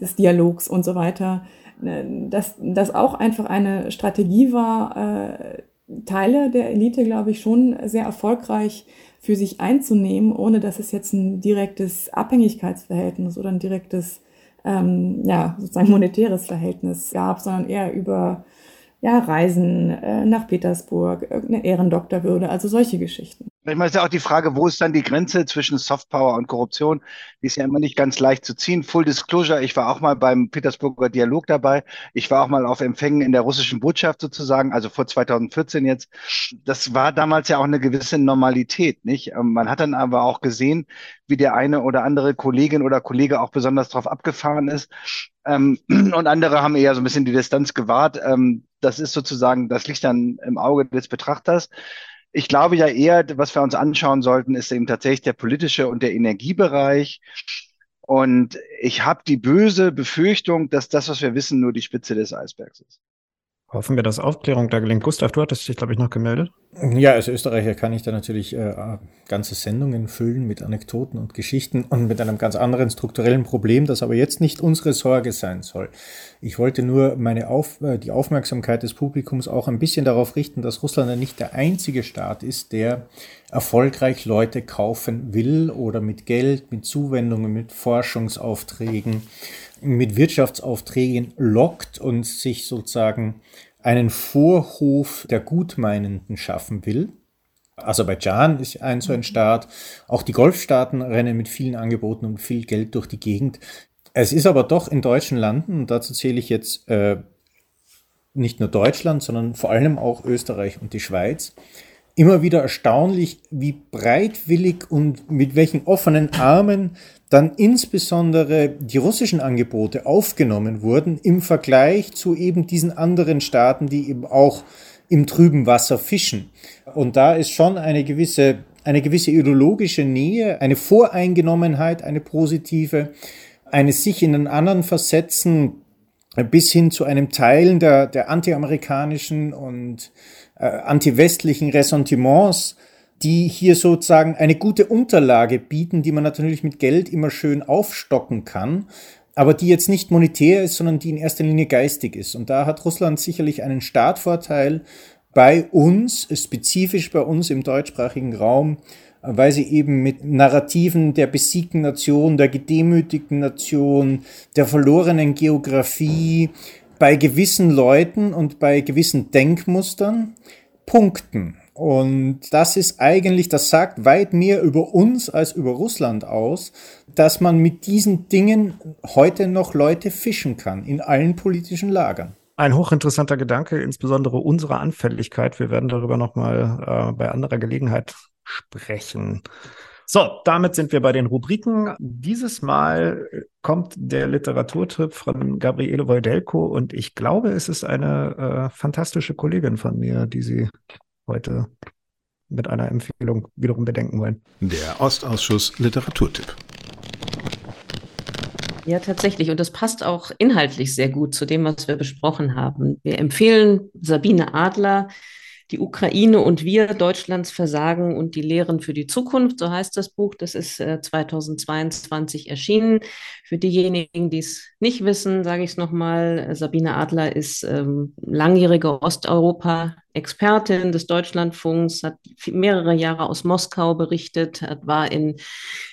des Dialogs und so weiter. Äh, dass das auch einfach eine Strategie war, äh, Teile der Elite, glaube ich, schon sehr erfolgreich für sich einzunehmen, ohne dass es jetzt ein direktes Abhängigkeitsverhältnis oder ein direktes ähm, ja, sozusagen monetäres Verhältnis gab, sondern eher über ja, Reisen äh, nach Petersburg, irgendeine Ehrendoktorwürde, also solche Geschichten. Ich meine, es ist ja auch die Frage, wo ist dann die Grenze zwischen Softpower und Korruption? Die ist ja immer nicht ganz leicht zu ziehen. Full Disclosure, ich war auch mal beim Petersburger Dialog dabei. Ich war auch mal auf Empfängen in der russischen Botschaft sozusagen, also vor 2014 jetzt. Das war damals ja auch eine gewisse Normalität, nicht? Ähm, man hat dann aber auch gesehen, wie der eine oder andere Kollegin oder Kollege auch besonders drauf abgefahren ist. Ähm, <clears throat> und andere haben eher so ein bisschen die Distanz gewahrt. Ähm, das ist sozusagen, das liegt dann im Auge des Betrachters. Ich glaube ja eher, was wir uns anschauen sollten, ist eben tatsächlich der politische und der Energiebereich. Und ich habe die böse Befürchtung, dass das, was wir wissen, nur die Spitze des Eisbergs ist. Hoffen wir, dass Aufklärung da gelingt. Gustav, du hattest dich, glaube ich, noch gemeldet. Ja, als Österreicher kann ich da natürlich äh, ganze Sendungen füllen mit Anekdoten und Geschichten und mit einem ganz anderen strukturellen Problem, das aber jetzt nicht unsere Sorge sein soll. Ich wollte nur meine Auf, äh, die Aufmerksamkeit des Publikums auch ein bisschen darauf richten, dass Russland ja nicht der einzige Staat ist, der erfolgreich Leute kaufen will oder mit Geld, mit Zuwendungen, mit Forschungsaufträgen, mit Wirtschaftsaufträgen lockt und sich sozusagen einen Vorhof der Gutmeinenden schaffen will. Aserbaidschan ist ein so ein Staat. Auch die Golfstaaten rennen mit vielen Angeboten und viel Geld durch die Gegend. Es ist aber doch in deutschen Landen, und dazu zähle ich jetzt äh, nicht nur Deutschland, sondern vor allem auch Österreich und die Schweiz, immer wieder erstaunlich, wie breitwillig und mit welchen offenen Armen dann insbesondere die russischen Angebote aufgenommen wurden im Vergleich zu eben diesen anderen Staaten, die eben auch im trüben Wasser fischen. Und da ist schon eine gewisse, eine gewisse ideologische Nähe, eine Voreingenommenheit, eine positive, eine sich in den anderen versetzen, bis hin zu einem Teilen der, der antiamerikanischen und äh, antiwestlichen Ressentiments, die hier sozusagen eine gute Unterlage bieten, die man natürlich mit Geld immer schön aufstocken kann, aber die jetzt nicht monetär ist, sondern die in erster Linie geistig ist. Und da hat Russland sicherlich einen Startvorteil bei uns, spezifisch bei uns im deutschsprachigen Raum, weil sie eben mit Narrativen der besiegten Nation, der gedemütigten Nation, der verlorenen Geografie, bei gewissen Leuten und bei gewissen Denkmustern punkten. Und das ist eigentlich, das sagt weit mehr über uns als über Russland aus, dass man mit diesen Dingen heute noch Leute fischen kann, in allen politischen Lagern. Ein hochinteressanter Gedanke, insbesondere unsere Anfälligkeit. Wir werden darüber nochmal äh, bei anderer Gelegenheit sprechen. So, damit sind wir bei den Rubriken. Dieses Mal kommt der Literaturtipp von Gabriele Wojdelko und ich glaube, es ist eine äh, fantastische Kollegin von mir, die Sie heute mit einer Empfehlung wiederum bedenken wollen. Der Ostausschuss Literaturtipp. Ja, tatsächlich. Und das passt auch inhaltlich sehr gut zu dem, was wir besprochen haben. Wir empfehlen Sabine Adler, die Ukraine und wir, Deutschlands Versagen und die Lehren für die Zukunft, so heißt das Buch. Das ist äh, 2022 erschienen. Für diejenigen, die es nicht wissen, sage ich es nochmal. Sabine Adler ist ähm, langjährige Osteuropa Expertin des Deutschlandfunks, hat mehrere Jahre aus Moskau berichtet, hat, war in,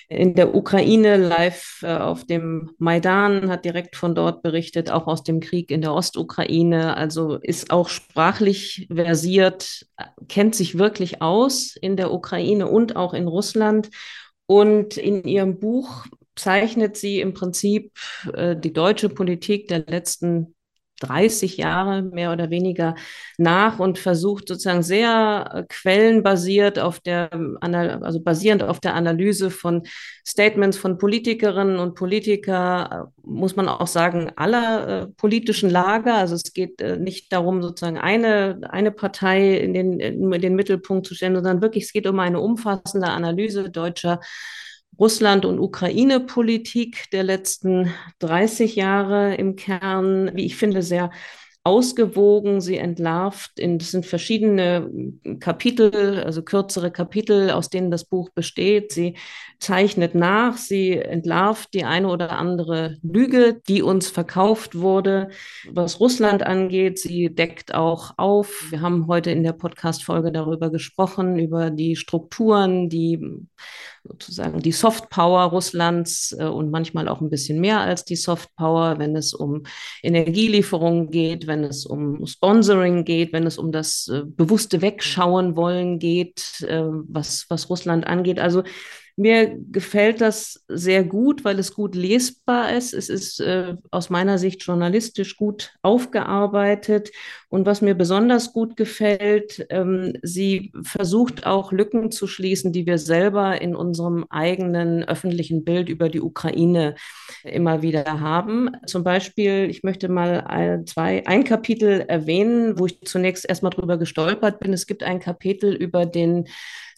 in der Ukraine live äh, auf dem Maidan, hat direkt von dort berichtet, auch aus dem Krieg in der Ostukraine, also ist auch sprachlich versiert, kennt sich wirklich aus in der Ukraine und auch in Russland. Und in ihrem Buch zeichnet sie im Prinzip äh, die deutsche Politik der letzten 30 Jahre mehr oder weniger nach und versucht sozusagen sehr äh, quellenbasiert auf der, also basierend auf der Analyse von Statements von Politikerinnen und Politiker, äh, muss man auch sagen, aller äh, politischen Lager. Also es geht äh, nicht darum, sozusagen eine, eine Partei in den, in den Mittelpunkt zu stellen, sondern wirklich, es geht um eine umfassende Analyse deutscher Russland- und Ukraine-Politik der letzten 30 Jahre im Kern, wie ich finde, sehr ausgewogen. Sie entlarvt, in, das sind verschiedene Kapitel, also kürzere Kapitel, aus denen das Buch besteht. Sie zeichnet nach, sie entlarvt die eine oder andere Lüge, die uns verkauft wurde, was Russland angeht. Sie deckt auch auf. Wir haben heute in der Podcast-Folge darüber gesprochen, über die Strukturen, die sozusagen die Softpower Russlands äh, und manchmal auch ein bisschen mehr als die Softpower, wenn es um Energielieferungen geht, wenn es um Sponsoring geht, wenn es um das äh, bewusste Wegschauen wollen geht, äh, was, was Russland angeht. Also mir gefällt das sehr gut, weil es gut lesbar ist. Es ist äh, aus meiner Sicht journalistisch gut aufgearbeitet. Und was mir besonders gut gefällt, ähm, sie versucht auch Lücken zu schließen, die wir selber in unserem eigenen öffentlichen Bild über die Ukraine immer wieder haben. Zum Beispiel, ich möchte mal ein, zwei, ein Kapitel erwähnen, wo ich zunächst erstmal drüber gestolpert bin. Es gibt ein Kapitel über den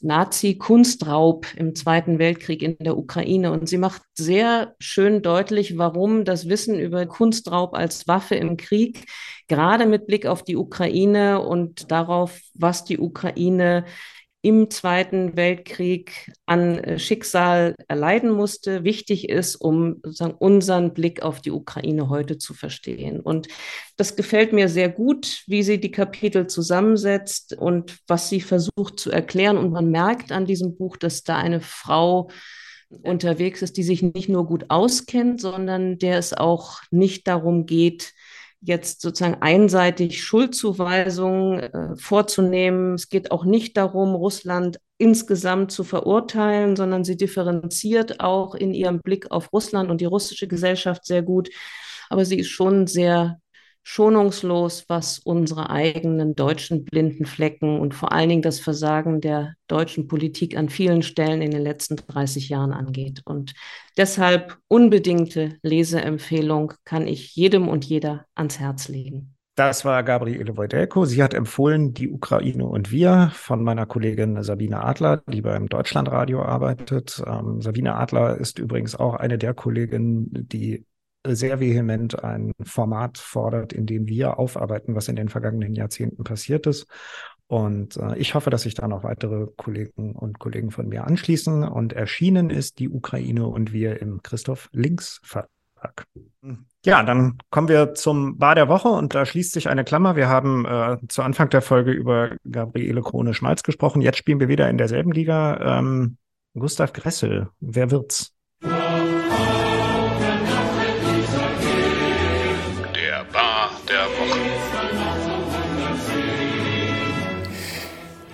Nazi-Kunstraub im Zweiten Weltkrieg in der Ukraine. Und sie macht sehr schön deutlich, warum das Wissen über Kunstraub als Waffe im Krieg, gerade mit Blick auf die Ukraine und darauf, was die Ukraine im Zweiten Weltkrieg an äh, Schicksal erleiden musste, wichtig ist, um sozusagen unseren Blick auf die Ukraine heute zu verstehen. Und das gefällt mir sehr gut, wie sie die Kapitel zusammensetzt und was sie versucht zu erklären. Und man merkt an diesem Buch, dass da eine Frau unterwegs ist, die sich nicht nur gut auskennt, sondern der es auch nicht darum geht, jetzt sozusagen einseitig Schuldzuweisungen äh, vorzunehmen. Es geht auch nicht darum, Russland insgesamt zu verurteilen, sondern sie differenziert auch in ihrem Blick auf Russland und die russische Gesellschaft sehr gut. Aber sie ist schon sehr schonungslos, was unsere eigenen deutschen blinden Flecken und vor allen Dingen das Versagen der deutschen Politik an vielen Stellen in den letzten 30 Jahren angeht. Und deshalb unbedingte Leseempfehlung kann ich jedem und jeder ans Herz legen. Das war Gabriele Wojdelko. Sie hat empfohlen Die Ukraine und wir von meiner Kollegin Sabine Adler, die beim Deutschlandradio arbeitet. Ähm, Sabine Adler ist übrigens auch eine der Kolleginnen, die sehr vehement ein Format fordert, in dem wir aufarbeiten, was in den vergangenen Jahrzehnten passiert ist. Und äh, ich hoffe, dass sich da noch weitere Kollegen und Kollegen von mir anschließen. Und erschienen ist die Ukraine und wir im Christoph Links Verlag. Ja, dann kommen wir zum Bar der Woche und da schließt sich eine Klammer. Wir haben äh, zu Anfang der Folge über Gabriele Krone-Schmalz gesprochen. Jetzt spielen wir wieder in derselben Liga. Ähm, Gustav Gressel, wer wird's?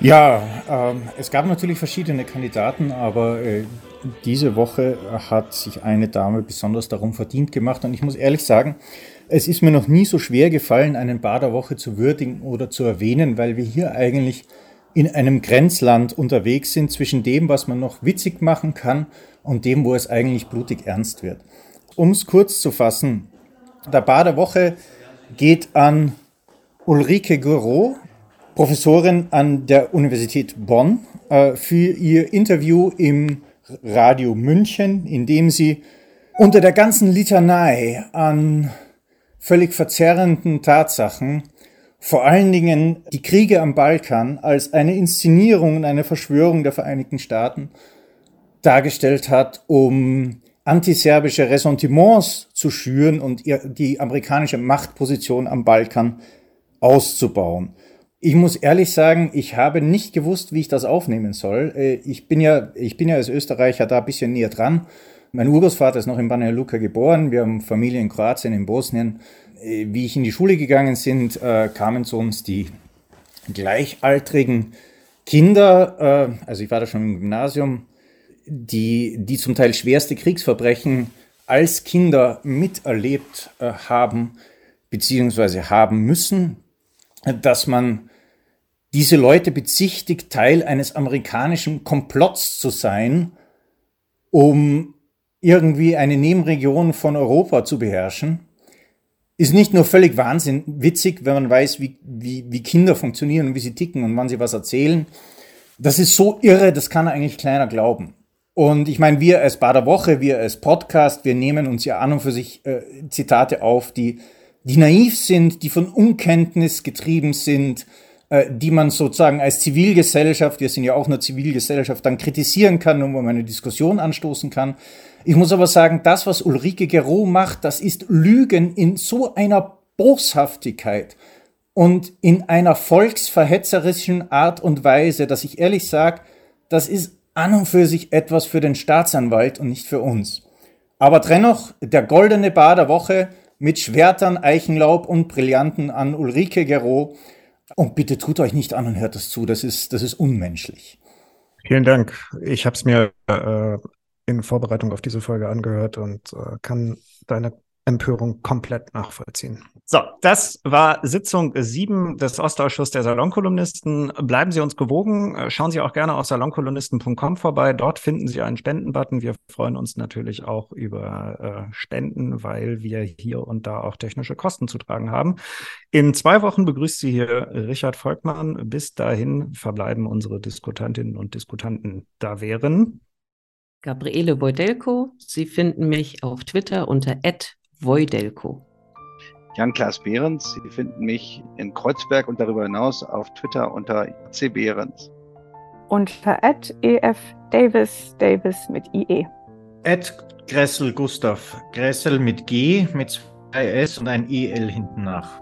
Ja, ähm, es gab natürlich verschiedene Kandidaten, aber äh, diese Woche hat sich eine Dame besonders darum verdient gemacht. Und ich muss ehrlich sagen, es ist mir noch nie so schwer gefallen, einen Baderwoche zu würdigen oder zu erwähnen, weil wir hier eigentlich in einem Grenzland unterwegs sind zwischen dem, was man noch witzig machen kann und dem, wo es eigentlich blutig ernst wird. Um es kurz zu fassen, der Baderwoche geht an Ulrike Gouraud, Professorin an der Universität Bonn, äh, für ihr Interview im Radio München, in dem sie unter der ganzen Litanei an völlig verzerrenden Tatsachen vor allen Dingen die Kriege am Balkan als eine Inszenierung und eine Verschwörung der Vereinigten Staaten dargestellt hat, um antiserbische Ressentiments zu schüren und die amerikanische Machtposition am Balkan auszubauen. Ich muss ehrlich sagen, ich habe nicht gewusst, wie ich das aufnehmen soll. Äh, ich bin ja, ich bin ja als Österreicher da ein bisschen näher dran. Mein Urgroßvater ist noch in Banja Luka geboren. Wir haben Familie in Kroatien, in Bosnien. Äh, wie ich in die Schule gegangen sind, äh, kamen zu uns die gleichaltrigen Kinder. Also ich war da schon im Gymnasium, die, die zum Teil schwerste Kriegsverbrechen als Kinder miterlebt haben, beziehungsweise haben müssen, dass man diese Leute bezichtigt, Teil eines amerikanischen Komplotts zu sein, um irgendwie eine Nebenregion von Europa zu beherrschen, ist nicht nur völlig wahnsinn witzig, wenn man weiß, wie, wie, wie Kinder funktionieren und wie sie ticken und wann sie was erzählen. Das ist so irre, das kann eigentlich kleiner glauben. Und ich meine, wir als Bader Woche, wir als Podcast, wir nehmen uns ja an und für sich äh, Zitate auf, die, die naiv sind, die von Unkenntnis getrieben sind, die man sozusagen als Zivilgesellschaft, wir sind ja auch eine Zivilgesellschaft, dann kritisieren kann und wo man eine Diskussion anstoßen kann. Ich muss aber sagen, das, was Ulrike Gero macht, das ist Lügen in so einer Boshaftigkeit und in einer volksverhetzerischen Art und Weise, dass ich ehrlich sage, das ist an und für sich etwas für den Staatsanwalt und nicht für uns. Aber dennoch, der goldene Bar der Woche mit Schwertern, Eichenlaub und Brillanten an Ulrike Gero und bitte tut euch nicht an und hört das zu, das ist, das ist unmenschlich. Vielen Dank. Ich habe es mir äh, in Vorbereitung auf diese Folge angehört und äh, kann deine Empörung komplett nachvollziehen. So, das war Sitzung 7 des Ostausschusses der Salonkolumnisten. Bleiben Sie uns gewogen. Schauen Sie auch gerne auf salonkolumnisten.com vorbei. Dort finden Sie einen Spendenbutton. Wir freuen uns natürlich auch über äh, Spenden, weil wir hier und da auch technische Kosten zu tragen haben. In zwei Wochen begrüßt Sie hier Richard Volkmann. Bis dahin verbleiben unsere Diskutantinnen und Diskutanten. Da wären Gabriele Wojdelko. Sie finden mich auf Twitter unter Wojdelko. Jan-Klaas Behrens. Sie finden mich in Kreuzberg und darüber hinaus auf Twitter unter C. Behrens. Unter EF Davis, Davis mit IE. Ed Gressel Gustav. Gressel mit G, mit zwei S und ein EL hinten nach.